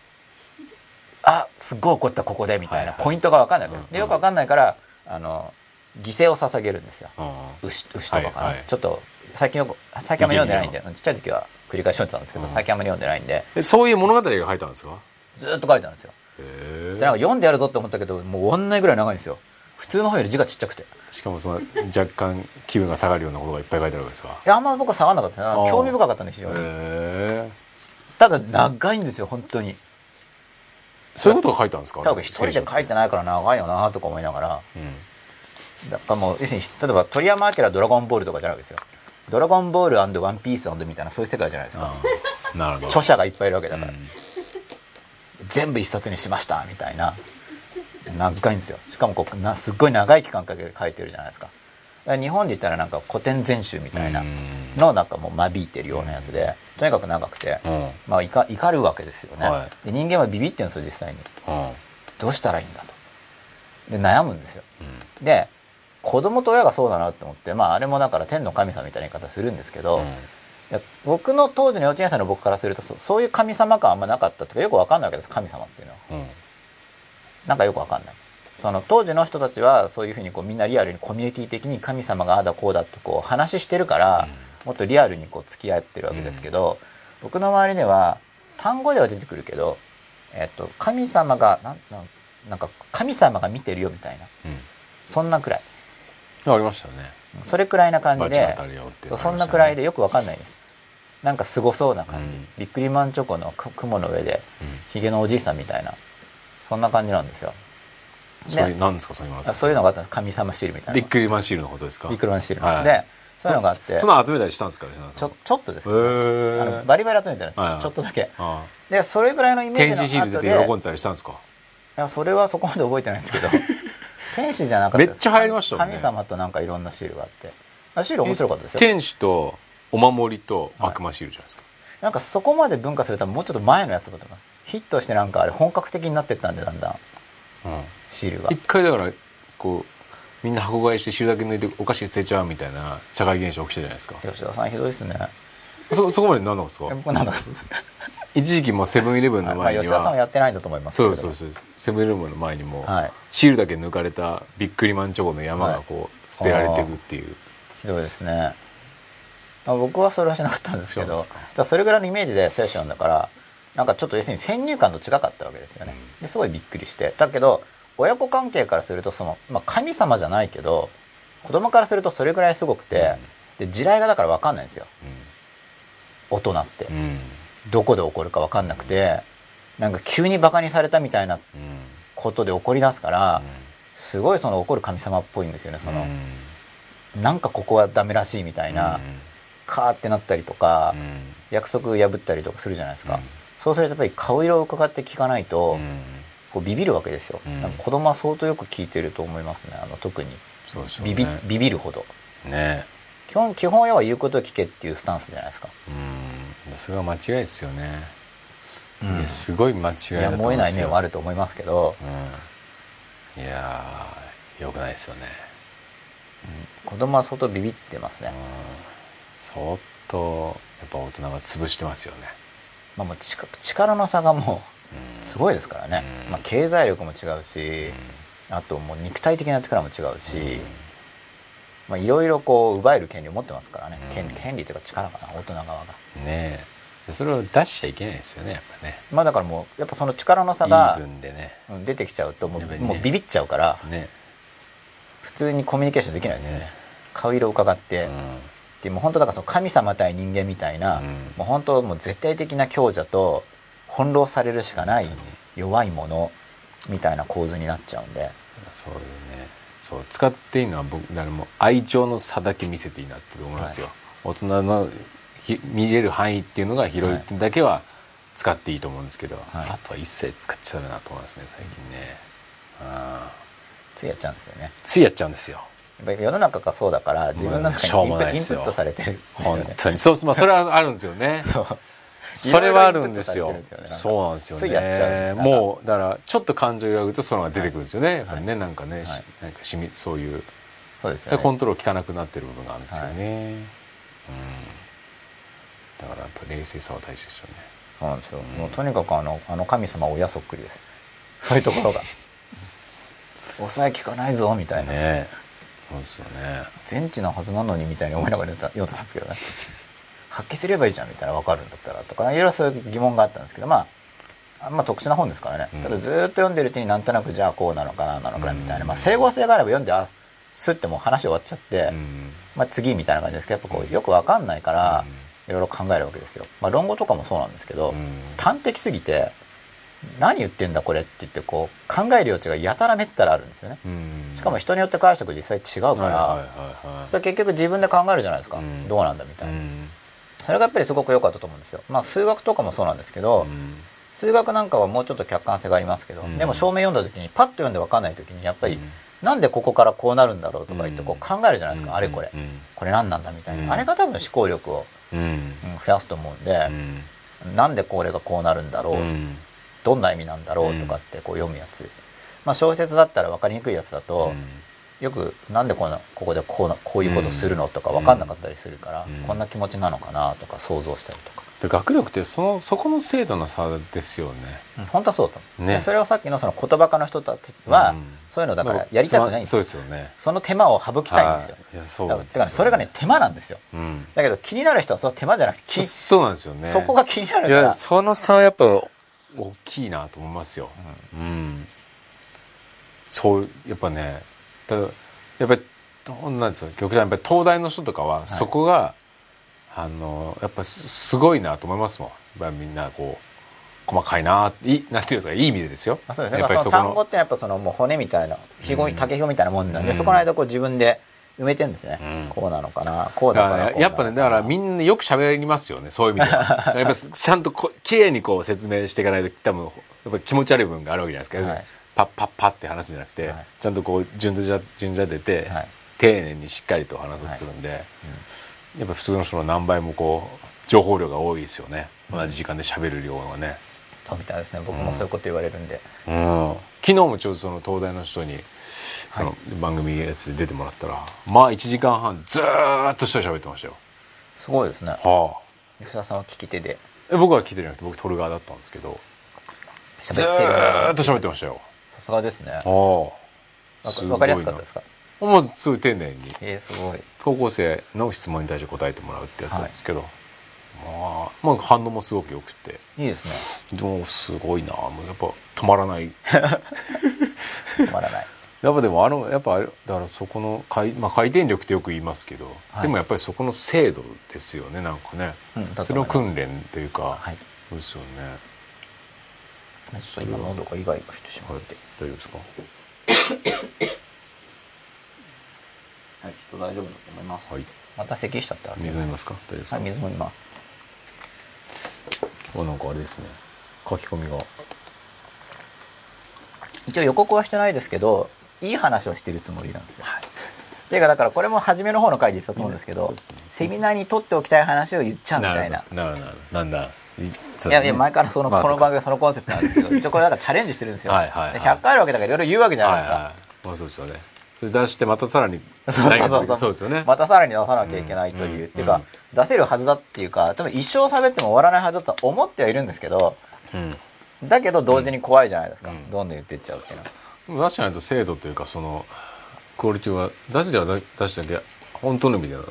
あすっごい怒ったここでみたいな、はいはい。ポイントが分かんないわけ。うんでよく分かんないからあの犠牲を捧げるんですよ。あ牛牛とかかな、はいはい。ちょっと最近よく最近あんまり読んでないんでちっちゃい時は繰り返し読んでたんですけど、うん最近あんまり読んでないんで。えそういう物語が入ったんですか？ずーっと書いてあるんですよ。へでなんか読んでやるぞって思ったけどもう終わんないぐらい長いんですよ。普通の本より字がちっちゃくて。いしかもその若干気分が下がるようなことがいっぱい書いてあるわけですか？やあんま僕は下がんなかったです興味深かったんで非常へにえただ長いんですよ本当に。そういうことが書いたんですか？多分一人で書いてないから長いよなとか思いながら。うん。だからもう要するに例えば鳥山明ドラゴンボールとかじゃないわけですよドラゴンボールワンピースみたいなそういう世界じゃないですか。あなるほど。著者がいっぱいいるわけだから、うん。全部一冊にしましたみたいな。長いんですよ。しかもこうなすっごい長い期間かけて書いてるじゃないですか。日本で言ったらなんか古典全集みたいな。うん。のなんかもう間引いてるようなやつでとにかく長くて、うん。まあ怒怒るわけですよね、はで人間はビビってるんですよ実際に。うん。どうしたらいいんだと。で悩むんですよ。うん。で子供と親がそうだなと思ってまああれもだから天の神様みたいな言い方するんですけど、うん。いや僕の当時の幼稚園生の僕からするとそそういう神様感あんまなかったとかよくわかんないわけです神様っていうのは。うん。なんかよくわかんない。その当時の人たちはそういうふうにこうみんなリアルにコミュニティ的に神様がああだこうだってこう話してるから、もっとリアルにこう付き合ってるわけですけど、僕の周りでは単語では出てくるけど、えっと、神様がなんなんなんか神様が見てるよみたいな。うん。そんなくらいありましたよね。それくらいな感じでそんなくらいでよくわかんないです。なんかすごそうな感じ、うん。ビックリマンチョコのく雲の上でうん。ヒゲのおじいさんみたいな。そんな感じなんですよ。それね何ですか？そういうの。あそういうのがあった神様シールみたいな。ビックリマンシールのことですか？ビックリマンシール、はい。でそういうのがあって。その集めたりしたんですか？ちょちょっとですけへど、ー。あのバリバリ集めてないです、はいはい。ちょっとだけ。あでそれぐらいのイあメージの天使シール後で出て喜んでたりしたんですか？いやそれはそこまで覚えてないんですけど天使じゃなかったですめっちゃ流行りましたもんね。神様となんかいろんなシールがあって。あシール面白かったですよ。天使とお守りと悪魔シールじゃないですか、なんかそこまで文化するともうちょっと前のやつだと思います。ヒットしてなんかあれ本格的になってったんでだんだん。うん。シールが。一回だからこうみんな箱買いして汁だけ抜いてお菓子捨てちゃうみたいな社会現象起きてるじゃないですか。吉田さんひどいですね。そそこまで何なんですか？なんだか一時期もセブンイレブンのまあ前に吉田さんははやってないんだと思いますそうそうそう。セブンイレブンの前にもはい。シールだけ抜かれたビックリマンチョコの山がこう捨てられていくっていう。ひどいですね、まあ、僕はそれはしなかったんですけどそそれぐらいのイメージで聖書なんだからなんかちょっと要するに先入観と違かったわけですよね、うん。ですごいびっくりして。だけど親子関係からするとその、まあ、神様じゃないけど子供からするとそれぐらいすごくて、で地雷がだから分かんないんですよ。大人って、うんうんどこで起こるか分かんなくてなんか急にバカにされたみたいなうん。ことで起こり出すから、すごいその怒る神様っぽいんですよねその、なんかここはダメらしいみたいな、カーってなったりとか、約束破ったりとかするじゃないですか、そうするとやっぱり顔色を伺って聞かないと、こうビビるわけですよ、うん。なんか子供は相当よく聞いてると思いますねあの特に。ビビビビるほど。ね。基本基本要は言うことを聞けっていうスタンスじゃないですか。うんそれは間違いですよね。うん。すごい間違いだやと思むを得ない面はあるると思いますけど、うん。いやーよくないですよね。子供は相当ビビってますね、うん。相当やっぱ大人が潰してますよね。まあ、もう力力の差がもうん。うすごいですからね、うん。まあ、経済力も違うし、あともう肉体的な力も違うし、まあ、いろいろこう奪える権利を持ってますからね、うん。権利権利というか力かな大人側が。うんねえ。それを出しちゃいけないですよねやっぱね。まあだからもうやっぱその力の差が出てきちゃうともう,、ね。もうビビっちゃうからね。普通にコミュニケーションできないですよね。ね。顔色を伺って、うん。でもう本当だからその神様対人間みたいな、うん。もう本当もう絶対的な強者と翻弄されるしかない弱いものみたいな構図になっちゃうんで。そういうねそう使っていいのは僕誰も愛情の差だけ見せていいなって思いますよ、大人のひ見れる範囲っていうのが広いだけは使っていいと思うんですけど、はい。あとは一切使っちゃダメだなと思いますね最近ね、あついやっちゃうんですよね。ついやっちゃうんですよ。やっぱり世の中がそうだから自分の中にインプットされてるんですよ本ね当に。そうまあそれはあるんですよねそれはあるんですよ。そうなんですよね。もうだからちょっと感情を揺らぐとそのが出てくるんですよね、やっぱりねなんかね、なんかしみそういう。そうですよね。でコントロール効かなくなってる部分があるんですよね、うん、だからやっぱ冷静さは大事ですよね。そうなんですよ、もうとにかくあのあの神様は親そっくりです。そういうところが。抑え効かないぞみたいな、ね。そうですよね。全知のはずなのにみたいに思いながら言ってた言おうとしたんですけどね発揮すればいいじゃんみたいな分かるんだったらとかいろいろそういう疑問があったんですけどまああんま特殊な本ですからね、うん。ただずーっと読んでるうちになんとなくじゃあこうなのかななのかなみたいな、まあ、整合性があれば読んであスッてもう話終わっちゃって、うん。まあ、次みたいな感じですけどやっぱこうよく分かんないからいろいろ考えるわけですよ、まあ、論語とかもそうなんですけど、うん。端的すぎて何言ってんだこれって言ってこう考える余地がやたらめったらあるんですよね。うん。しかも人によって解釈実際違うから、結局自分で考えるじゃないですか、うん。どうなんだみたいな、うんそれがやっぱりすごく良かったと思うんですよ。まあ数学とかもそうなんですけど、うん。数学なんかはもうちょっと客観性がありますけど、うん。でも証明読んだ時にパッと読んで分かんない時にやっぱり、うん。なんでここからこうなるんだろうとか言ってこう考えるじゃないですか、うん。あれこれ、うん。これ何なんだみたいな、うん。あれが多分思考力を、増やすと思うんでう、ん。なんでこれがこうなるんだろう、うん。どんな意味なんだろうとかってこう読むやつ、まあ、小説だったら分かりにくいやつだと、よくなんでこんなここでこうなこういうことするのとか分かんなかったりするから、うん。こんな気持ちなのかなとか想像したりとか、で学力ってそのそこの精度の差ですよね。うん本当はそうだとね。でそれをさっきのその言葉家の人たちは、うん。そういうのだからやりたくないんですそうよですよね。その手間を省きたいんですよ。はい。いやそうだからそれがね手間なんですよ。うん。だけど気になる人はその手間じゃなくてそうなんですよね。そこが気になるいやからその差はやっぱ大きいなと思いますよ。うん、そうやっぱねただやっぱりどんなんですよ。局長やっぱり東大の人とかはそこが、あのやっぱすすごいなと思いますもん。やっぱりみんなこう細かいないいなんていうんですかいい意味でですよ。まあそうですね。やっぱりその単語のってやっぱそのもう骨みたいなひごうん。竹ひごみたいなもんなんで、うん。そこの間こう自分で埋めてんですね、うん。こうなのかなこうだだかかららやっぱねだからみんなよく喋りますよねそういう意味では。やっぱちゃんとこう綺麗にこう説明していかないと多分やっぱ気持ち悪い部分があるわけじゃないですか、はいパッパッパッって話すんじゃなくて、はい。ちゃんとこう順序順序立てて、はい。丁寧にしっかりと話そうとするんで、やっぱ普通の人の何倍もこう情報量が多いですよね。同じ時間で喋る量がね、そうみたいですね。僕もそういうこと言われるんで、うん、昨日もちょうどその東大の人にその番組やつで出てもらったら、まあ1時間半ずーっと一人で喋ってましたよ。すごいですね。はあ。吉田さんは聞き手で。え僕は聞いてなくて僕撮る側だったんですけどず喋っと喋ってましたよ。さすがですね。ああ。わかりやすかったですか？もうすごい丁寧に。えー、すごい。高校生の質問に対して答えてもらうってやつなんですけど、まあ、まあ反応もすごく良くて。いいですね。でもすごいな。もうやっぱ止まらない。止まらない。やっぱでもあのやっぱだからそこの回,、まあ、回転力ってよく言いますけど、はい。でもやっぱりそこの精度ですよねなんかね、うんだそれの訓練というか、はい。そうですよね。ちょっと今喉がイガイガしてしまはいって大丈夫ですか？はいきっと大丈夫だと思います、はい。また咳しちゃったらすいません。水飲みますか？大丈夫ですか、はい水飲みます。あなんかあれですね。書き込みが。一応予告はしてないですけどいい話をしてるつもりなんですよ、っていうかだからこれも初めの方の回で言ってたと思うんですけどね。セミナーに取っておきたい話を言っちゃうみたいな。なるなるなんだ？いいやいや前からその、まあこの番組はそのコンセプトなんですけど 一応これなんかチャレンジしてるんですよ、はいはいはい。で100回あるわけだからいろいろ言うわけじゃないですか、まあそうですよね。それ出してまたさらにそうそうそう。そうですよね。またさらに出さなきゃいけないという、うんっていうか、出せるはずだっていうか多分一生喋っても終わらないはずだとは思ってはいるんですけどうん。だけど同時に怖いじゃないですか、うん。どんどん言っていっちゃうっていうのは。出してないと精度というかそのクオリティは出しては出出してけ本当の意味では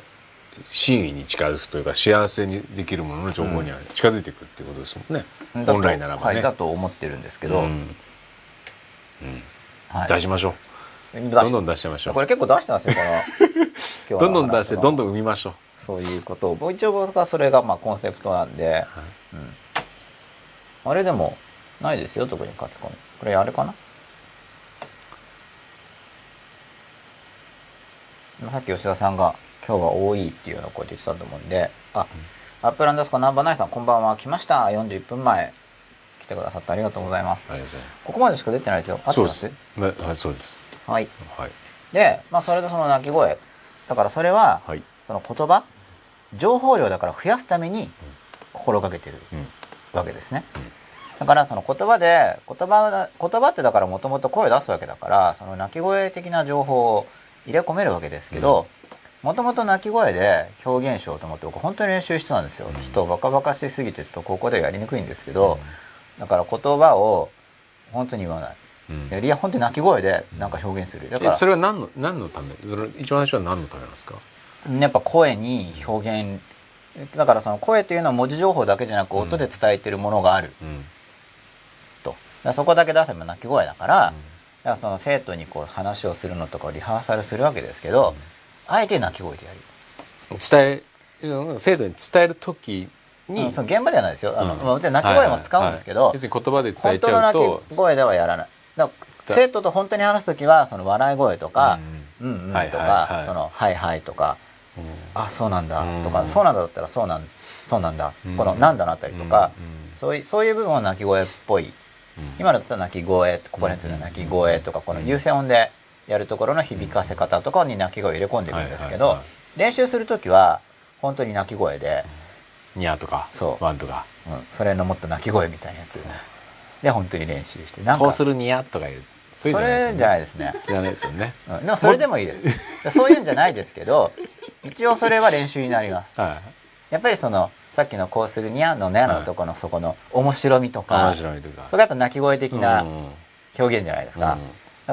真意に近づくというか幸せにできるものの情報には近づいていくっていうことですもんね、だと本来ならばね、はい、だと思ってるんですけど、うん。うん。はい、出しましょ出うどんどん出しちゃいましょう。これ結構出してますよこの。どんどん出してどんどんん生みましょう。そういうこと。を一応僕はそれがまあコンセプトなんで、うん、あれでもないですよ特に書き込み。これあれかな？さっき吉田さんが今日は多いっていうようなこと言ってたと思うんであ、アップアンダースコアナンバーナインさんこんばんは。来ました。41分前。来てくださってありがとうございます。ありがとうございます。ここまでしか出てないですよ。そうですはいそうです。はい。はい。で、まあ、それとその鳴き声。だからそれは、はい。その言葉？情報量だから増やすために心がけてるうん。わけですね、だからその言葉で言葉だ言葉ってだからもともと声を出すわけだからその鳴き声的な情報を入れ込めるわけですけどもともと鳴き声で表現しようと思って僕本当に練習してたんですよ、うん。ちょっとバカバカしすぎてちょっとここではやりにくいんですけど、だから言葉を本当に言わない。うん。いや本当に鳴き声でなんか表現する。だかえらそれは何の何のため？それ一番最初は何のためなんですか？やっぱ声に表現だからその声っていうのは文字情報だけじゃなくうん音で伝えてるものがある。うん。と。そこだけ出せば鳴き声だから,、だからその生徒にこう話をするのとかをリハーサルするわけですけど、あえて鳴き声でやる、伝えうん生徒に伝える時に、うんその現場ではないですよ。あの、うん。まあもちろん鳴き声も使うんですけど、はいはい。要するに言葉で伝えち本当の鳴ゃうとき声ではやらない。生徒と本当に話す時はその笑い声とか「うん。うん」はいとか「そのはいはい」とかうん「あそうなんだ」とか「うんそうなんだ」だったら「そうなんそうなんだ」うん。この「なんだ」のあたりとか、うんそういうそういう部分は鳴き声っぽい。うん。今だったら鳴き声ここについて鳴き声とかこの優先音でやるところの響かせ方とかに鳴き声を入れ込んでいくんですけど、練習する時は本当に鳴き声で、ニャーとかそう。ワンとか。うん、それのもっと鳴き声みたいなやつ。で本当に練習してなんかこうするニャーとか言うそそれじゃないいですね、じゃないですよね。うん、でもそれでもいいです。でそういうんじゃないですけど一応それは練習になります。はやっぱりそのさっきの「こうするにゃ」の「ね」のとこのそこの面白みといか面白いとか。それがやっぱ鳴き声的なうん表現じゃないですか,、うん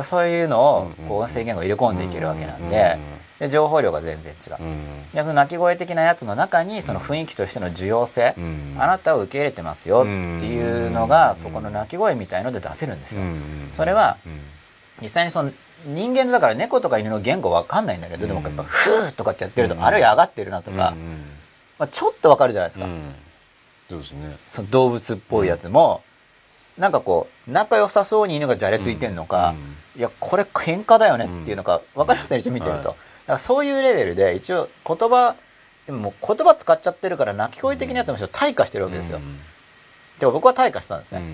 そういうのをうんこう音声言語入れ込んでいけるわけなんうでんで情報量が全然違う、うんでその鳴き声的なやつの中にその雰囲気としての重要性、うん。あなたを受け入れてますよっていうのがそこの鳴き声みたいので出せるんですよ、うんそれはうん。実際にその人間だから猫とか犬の言語わかんないんだけど、でもやっぱうんフーとかってやってると、うんあるいは上がってるなとか、うん。まあ、ちょっとわかるじゃないですか、うん。そうですね。その動物っぽいやつも、なんかこう仲良さそうに犬がじゃれついてんのか、いやこれ喧嘩だよねっていうのか分かりますね、一応見てると、からそういうレベルで一応言葉でも言葉使っちゃってるから泣き声的なやつも退化してるわけですよ、うん。でも僕は退化したんですうんう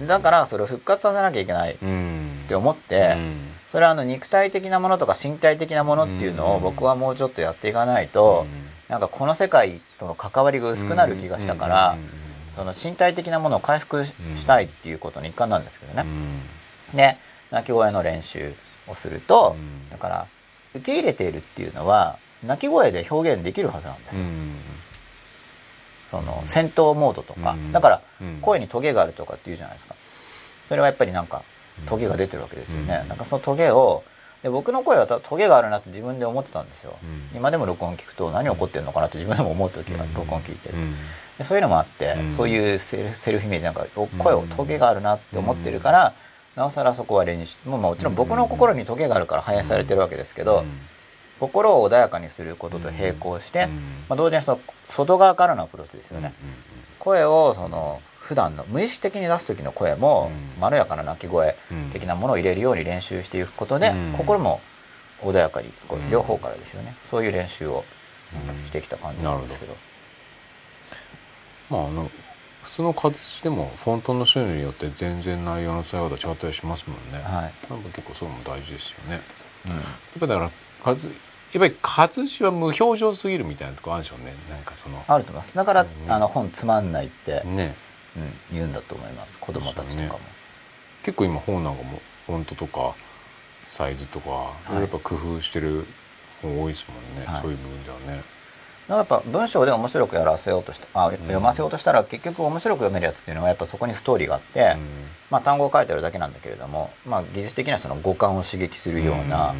ね、んだからそれを復活させなきゃいけないっうんて思って、うん。それはあの肉体的なものとか身体的なものっていうのをうん。僕はもうちょっとやっていかないと、なんかこの世界との関わりが薄くなる気がしたから、うんその身体的なものを回復したいっていうことの一環なんですけどね、うん。で鳴き声の練習をすると、うん。だから受け入れているっていうのは鳴き声で表現できるはずなんですよ、うん。その戦闘モードとか、うん。だからうん。声にトゲがあるとかっていうじゃないですか。それはやっぱりなんかトゲが出てるわけですよね、うん。なんかそのトゲをで僕の声はトゲがあるなって自分で思ってたんですよ、うん。今でも録音聞くと何起こってるのかなって自分でも思う時が録音聞いてる、そういうのもあって、うん。そういうセルセルフイメージなんかお声をトゲがあるなって思ってるから、なおさらそこは練習もうもちろん僕の心にトゲがあるから反映されてるわけですけど、うん。心を穏やかにすることと並行して、うん。まあ、同時にその外側からのアプローチですよね、うん。声をその普段の無意識的に出す時の声もうん。まろやかな鳴き声うん。的なものを入れるように練習していくことで、うん。心も穏やかにこうん。う両方からですよね、そういう練習をしてきた感じなんですけどまああの普通の形でもフォントの種類によって全然内容の伝え方違ったりしますもんね、はい、なんか結構そういうのも大事ですよね。うん。やっぱだから活やっぱり活字は無表情すぎるみたいなとこあるでしょうね。なんかそのあると思います。だから、うん。あの本つまんないって、ね。うん、言うんだと思います。子供たちとかも、結構今本なんかもフォントとかサイズとかい。やっぱ工夫してる本多いですもんね、はい。そういう部分ではね。だやっぱ文章で面白くやらせようとしたあ読ませようとしたら結局面白く読めるやつっていうのはやっぱそこにストーリーがあって、まあ、単語を書いてあるだけなんだけれども、まあ、技術的にはその五感を刺激するような、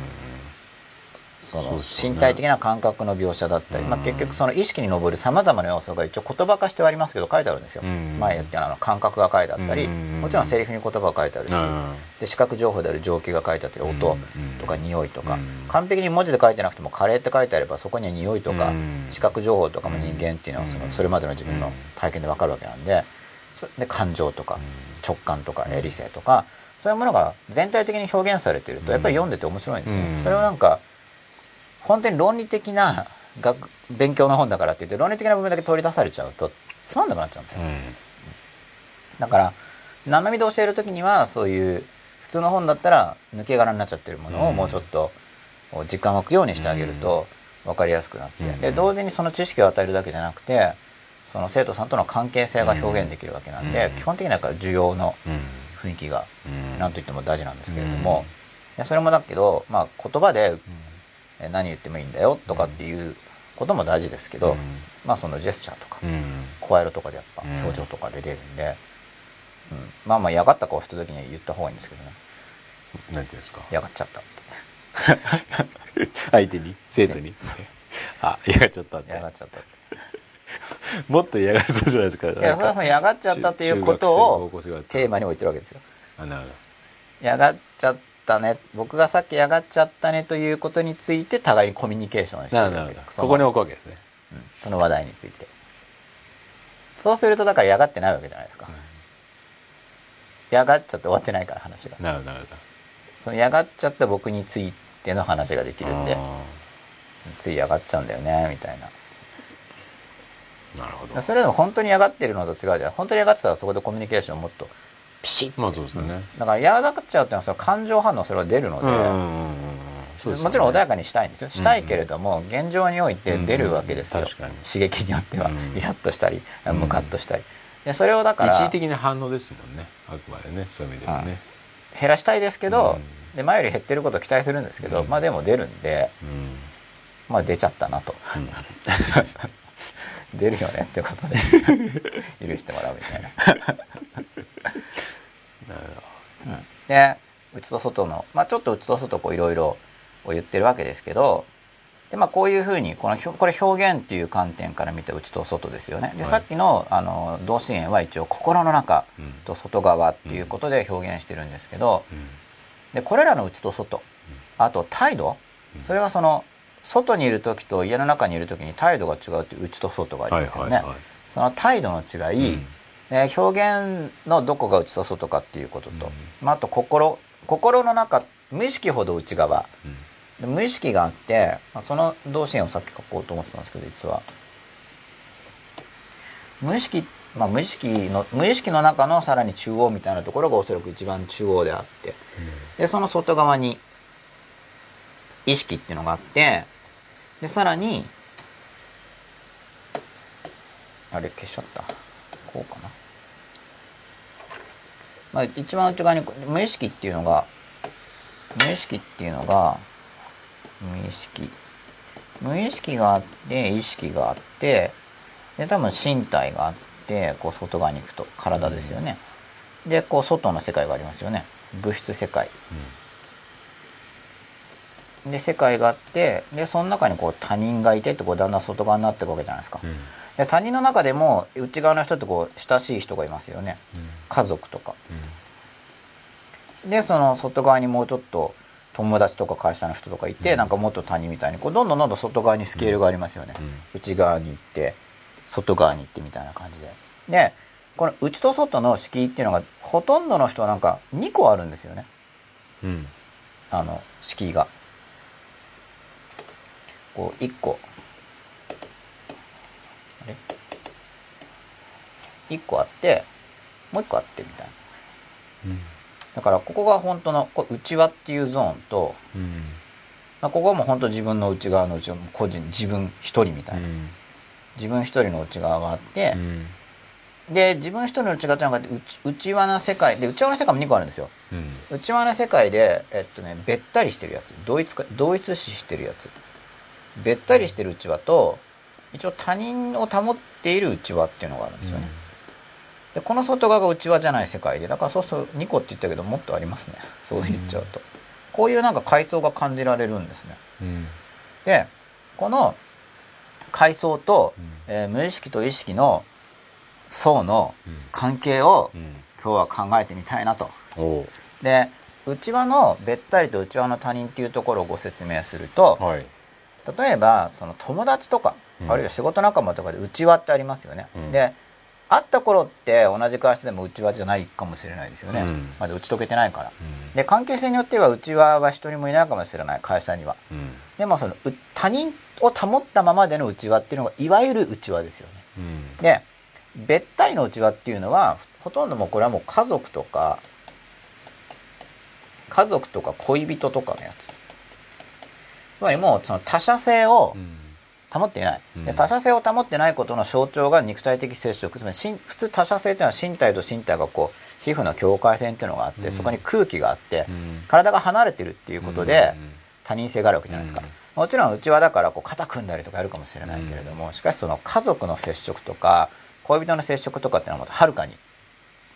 その身体的な感覚の描写だったり、うん。まあ、結局その意識に上るさまざまな要素が一応言葉化してはありますけど書いてあるんですよ、うん。前やってあの感覚が書いてあったり、うんもちろんセリフに言葉が書いてあるし、うんで視覚情報である情景が書いてあったり音。とかうん匂いとか、うん。完璧に文字で書いてなくてもカレーって書いてあればそこには匂いとか、うん。視覚情報とかも人間っていうのはそのうん。それまでの自分の体験で分かるわけなんでそで感情とか直感とかうん。理性とかそういうものが全体的に表現されているとやっぱり読んでて面白いんですよ、うん。それをなんか本当に論理的な学勉強の本だからって言って論理的な部分だけ取り出されちゃうとつまんなくなっちゃうんですよ、だから生身で教える時にはそういう普通の本だったら抜け殻になっちゃってるものをうん。もうちょっと時間を置くようにしてあげると分かりやすくなって、うん。で同時にその知識を与えるだけじゃなくてその生徒さんとの関係性が表現できるわけなんで、うん。基本的にはだから需要のうん。雰囲気がうん。何と言っても大事なんですけれども、でそれもだけど、まあ、言葉でえ何言ってもいいんだよとかっていうことも大事ですけど、うん。まあそのジェスチャーとかうん。声色とかでやっぱうん。表情とかで出るんで、うん。まあまあ嫌がった顔した時には言った方がいいんですけどね。なんていうんですか？嫌がっちゃったって。相手に？生徒に？あ嫌がっちゃったって。嫌がっちゃったって。もっと嫌がりそうじゃないですか。いやそれはその嫌がっちゃったっていうことをテーマに置いてるわけですよ。あなるほ嫌がっちゃったね。僕がさっき嫌がっちゃったねということについて互いにコミュニケーションしてるわけ。ここに置くわけですね。うん。その話題について。そうするとだから嫌がってないわけじゃないですか、嫌がっちゃって終わってないから話が。なるほどその嫌がっちゃった僕についての話ができどるんで。あつい嫌がっちゃうんだよねみたいな。ーなるほど。それでも本当に嫌がってるのと違うじゃん。本当に嫌がってたらそこでコミュニケーションをもっとピシッまあそうですよね。だから嫌がっちゃうっていうのはその感情反応それは出るので、もちろん穏やかにしたいんですよ。したいけれども、現状において出るわけですよ、うん確かに。刺激によっては、うん。イラッとしたりうん。ムカッとしたり。でそれをだから一時的な反応ですもんね。あくまでね。そういう意味ではね。減らしたいですけど、うで前より減ってることを期待するんですけど、うん。まあでも出るんでうん。まあ出ちゃったなと。うん出るよねってことで 許してもらうみたいな。なるで内と外の、まあ、ちょっと内と外こういろいろ言ってるわけですけどで、まあ、こういうふうにこのひょこれ表現っていう観点から見た内と外ですよね。で、はい。さっきのあの同心円は一応心の中ほどうん。と外側っていうことで表現してるんですけどうん。でこれらの内と外あと態度うん。それはその外にいる時と家の中にいる時に態度が違うっていう内と外がありますよね、はいはいはい。その態度の違い、うん。えー表現のどこが内と外かっていうことと、うん。まあ、あと心心の中無意識ほど内側。うん。で無意識があって、まあ、その動詞をさっき書こうと思ってたんですけど実は。無意識まあ無意識の無意識の中のさらに中央みたいなところがおそらく一番中央であって。でその外側に意識っていうのがあってでさらにあれ消しちゃった。こうかな。まあ一番内側に無意識っていうのが無意識っていうのが無意識。無意識があって意識があってで多分身体があってこう外側に行くと体ですよね、でこう外の世界がありますよね。物質世界で世界があってでその中にこう他人がいてってこうだんだん外側になっていくわけじゃないですか、うん。で他人の中でも内側の人ってこう親しい人がいますよね。家族とか。でその外側にもうちょっと友達とか会社の人とかいて、うん。なんかもっと他人みたいにこうどんどんどんどん外側にスケールがありますよね、内側に行って外側に行ってみたいな感じで。でこの内と外の敷居っていうのがほとんどの人はなんか2個あるんですよね。うん。あの敷居がこう1個。あれ？1個あってもう1個あってみたいな。うん。だからここが本当のこう内輪っていうゾーンと、うん。まあ、ここはもう本当自分の内側の内側個人自分一人みたいな、自分一人の内側があってう、ん。で自分一人の内側っていうのが内内輪の世界で内輪の世界も2個あるんですよ。うん。内輪の世界でえっとねべったりしてるやつ。同一か同一視してるやつべったりしてる内輪と一応他人を保っている内輪っていうのがあるんですよね、でこの外側が内輪じゃない世界でだからそうすると2個って言ったけどもっとありますね。そう言っちゃうと、こういうなんか階層が感じられるんですね。うん。でこの階層と、うん。えー無意識と意識の層のうん。関係をうん。今日は考えてみたいなと。で内輪のべったりと内輪の他人っていうところをご説明するとはい例えばその友達とか、うん。あるいは仕事仲間とかで内輪ってありますよね、うん。で会った頃って同じ会社でも内輪じゃないかもしれないですよね、うん。まだ打ち解けてないから。うん。で関係性によっては内輪は一人もいないかもしれない。会社には。うん。でもそのう他人を保ったままでの内輪っていうのがいわゆる内輪ですよね。うん。でべったりの内輪っていうのはほとんどもうこれはもう家族とか家族とか恋人とかのやつつまりもうその他者性をうん。保っていない、でうん。他者性を保ってないことの象徴が肉体的接触つまり普通他者性っていうのは身体と身体がこう皮膚の境界線っていうのがあって、うん。そこに空気があって、うん。体が離れてるっていうことで、うん。他人性があるわけじゃないですか、うん。もちろんうちはだからこう肩組んだりとかやるかもしれないけれども、しかしその家族の接触とか恋人の接触とかっていうのはもっとはるかに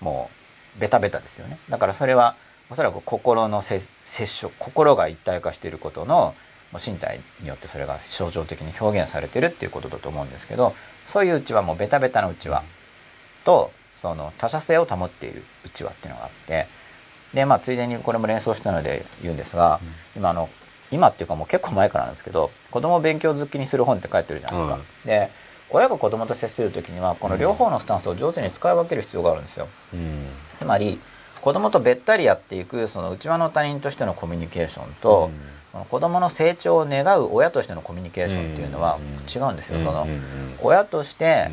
もうベタベタですよね。だからそれはおそらく心の接接触心が一体化していることの身体によってそれが象徴的に表現されてるっていうことだと思うんですけどそういううちはもうベタベタなうちはとその他者性を保っているうちわっていうのがあってでまあついでにこれも連想したので言うんですが、今あの今っていうかもう結構前からなんですけど子供を勉強好きにする本って書いてるじゃないですか、で親が子供と接する時にはこの両方のスタンスを上手に使い分ける必要があるんですよ。うん。つまり子供とべったりやっていくその内輪の他人としてのコミュニケーションと、その子供の成長を願う親としてのコミュニケーションっていうのは違うんですよ、その親として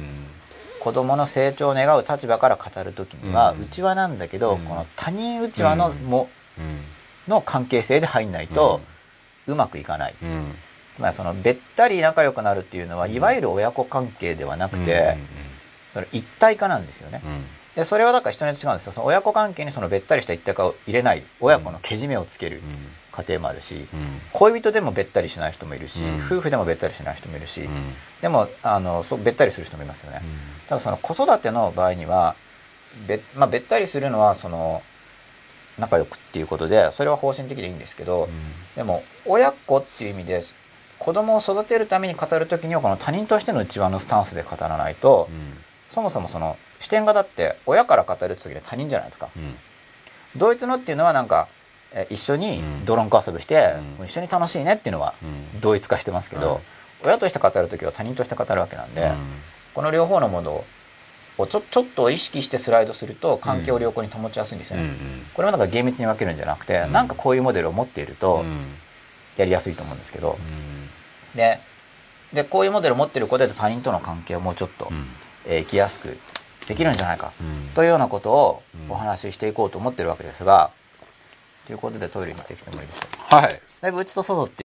子供の成長を願う立場から語る時にはうん。内輪なんだけど、うん。この他人内輪のうん。も、の関係性で入んないとうまくいかない、まりそのべったり仲良くなるっていうのは、いわゆる親子関係ではなくて、その一体化なんですよね、でそれはだから人によって違うんですよ。その親子関係にそのべったりした一体化を入れない。親子のけじめをつける家庭もあるし、恋人でもべったりしない人もいるし、うん。夫婦でもべったりしない人もいるし、でもあのそうべったりする人もいますよね、ただその子育ての場合にはべ,、まあ、べったりするのはその仲良くっていうことでそれは方針的でいいんですけど、でも親子っていう意味で子供を育てるために語る時にはこの他人としての内輪のスタンスで語らないと、そもそもその視点がだって親から語るって時には他人じゃないですか。ドイツのっていうのはなんかえ一緒にドロンこ遊びして、一緒に楽しいねっていうのは同一化してますけど、親として語る時は他人として語るわけなんで、この両方のものをちょちょっと意識してスライドすると関係を良好に保ちやすいんですよね、これはなんか厳密に分けるんじゃなくて、うなんかこういうモデルを持っているとやりやすいと思うんですけど、ででこういうモデルを持ってることで他人との関係をもうちょっと、え、生きやすくできるんじゃないか、というようなことをお話ししていこうと思ってるわけですが。ということでトイレに行ってきてもいいでしょうか。はい。だいぶうちと外って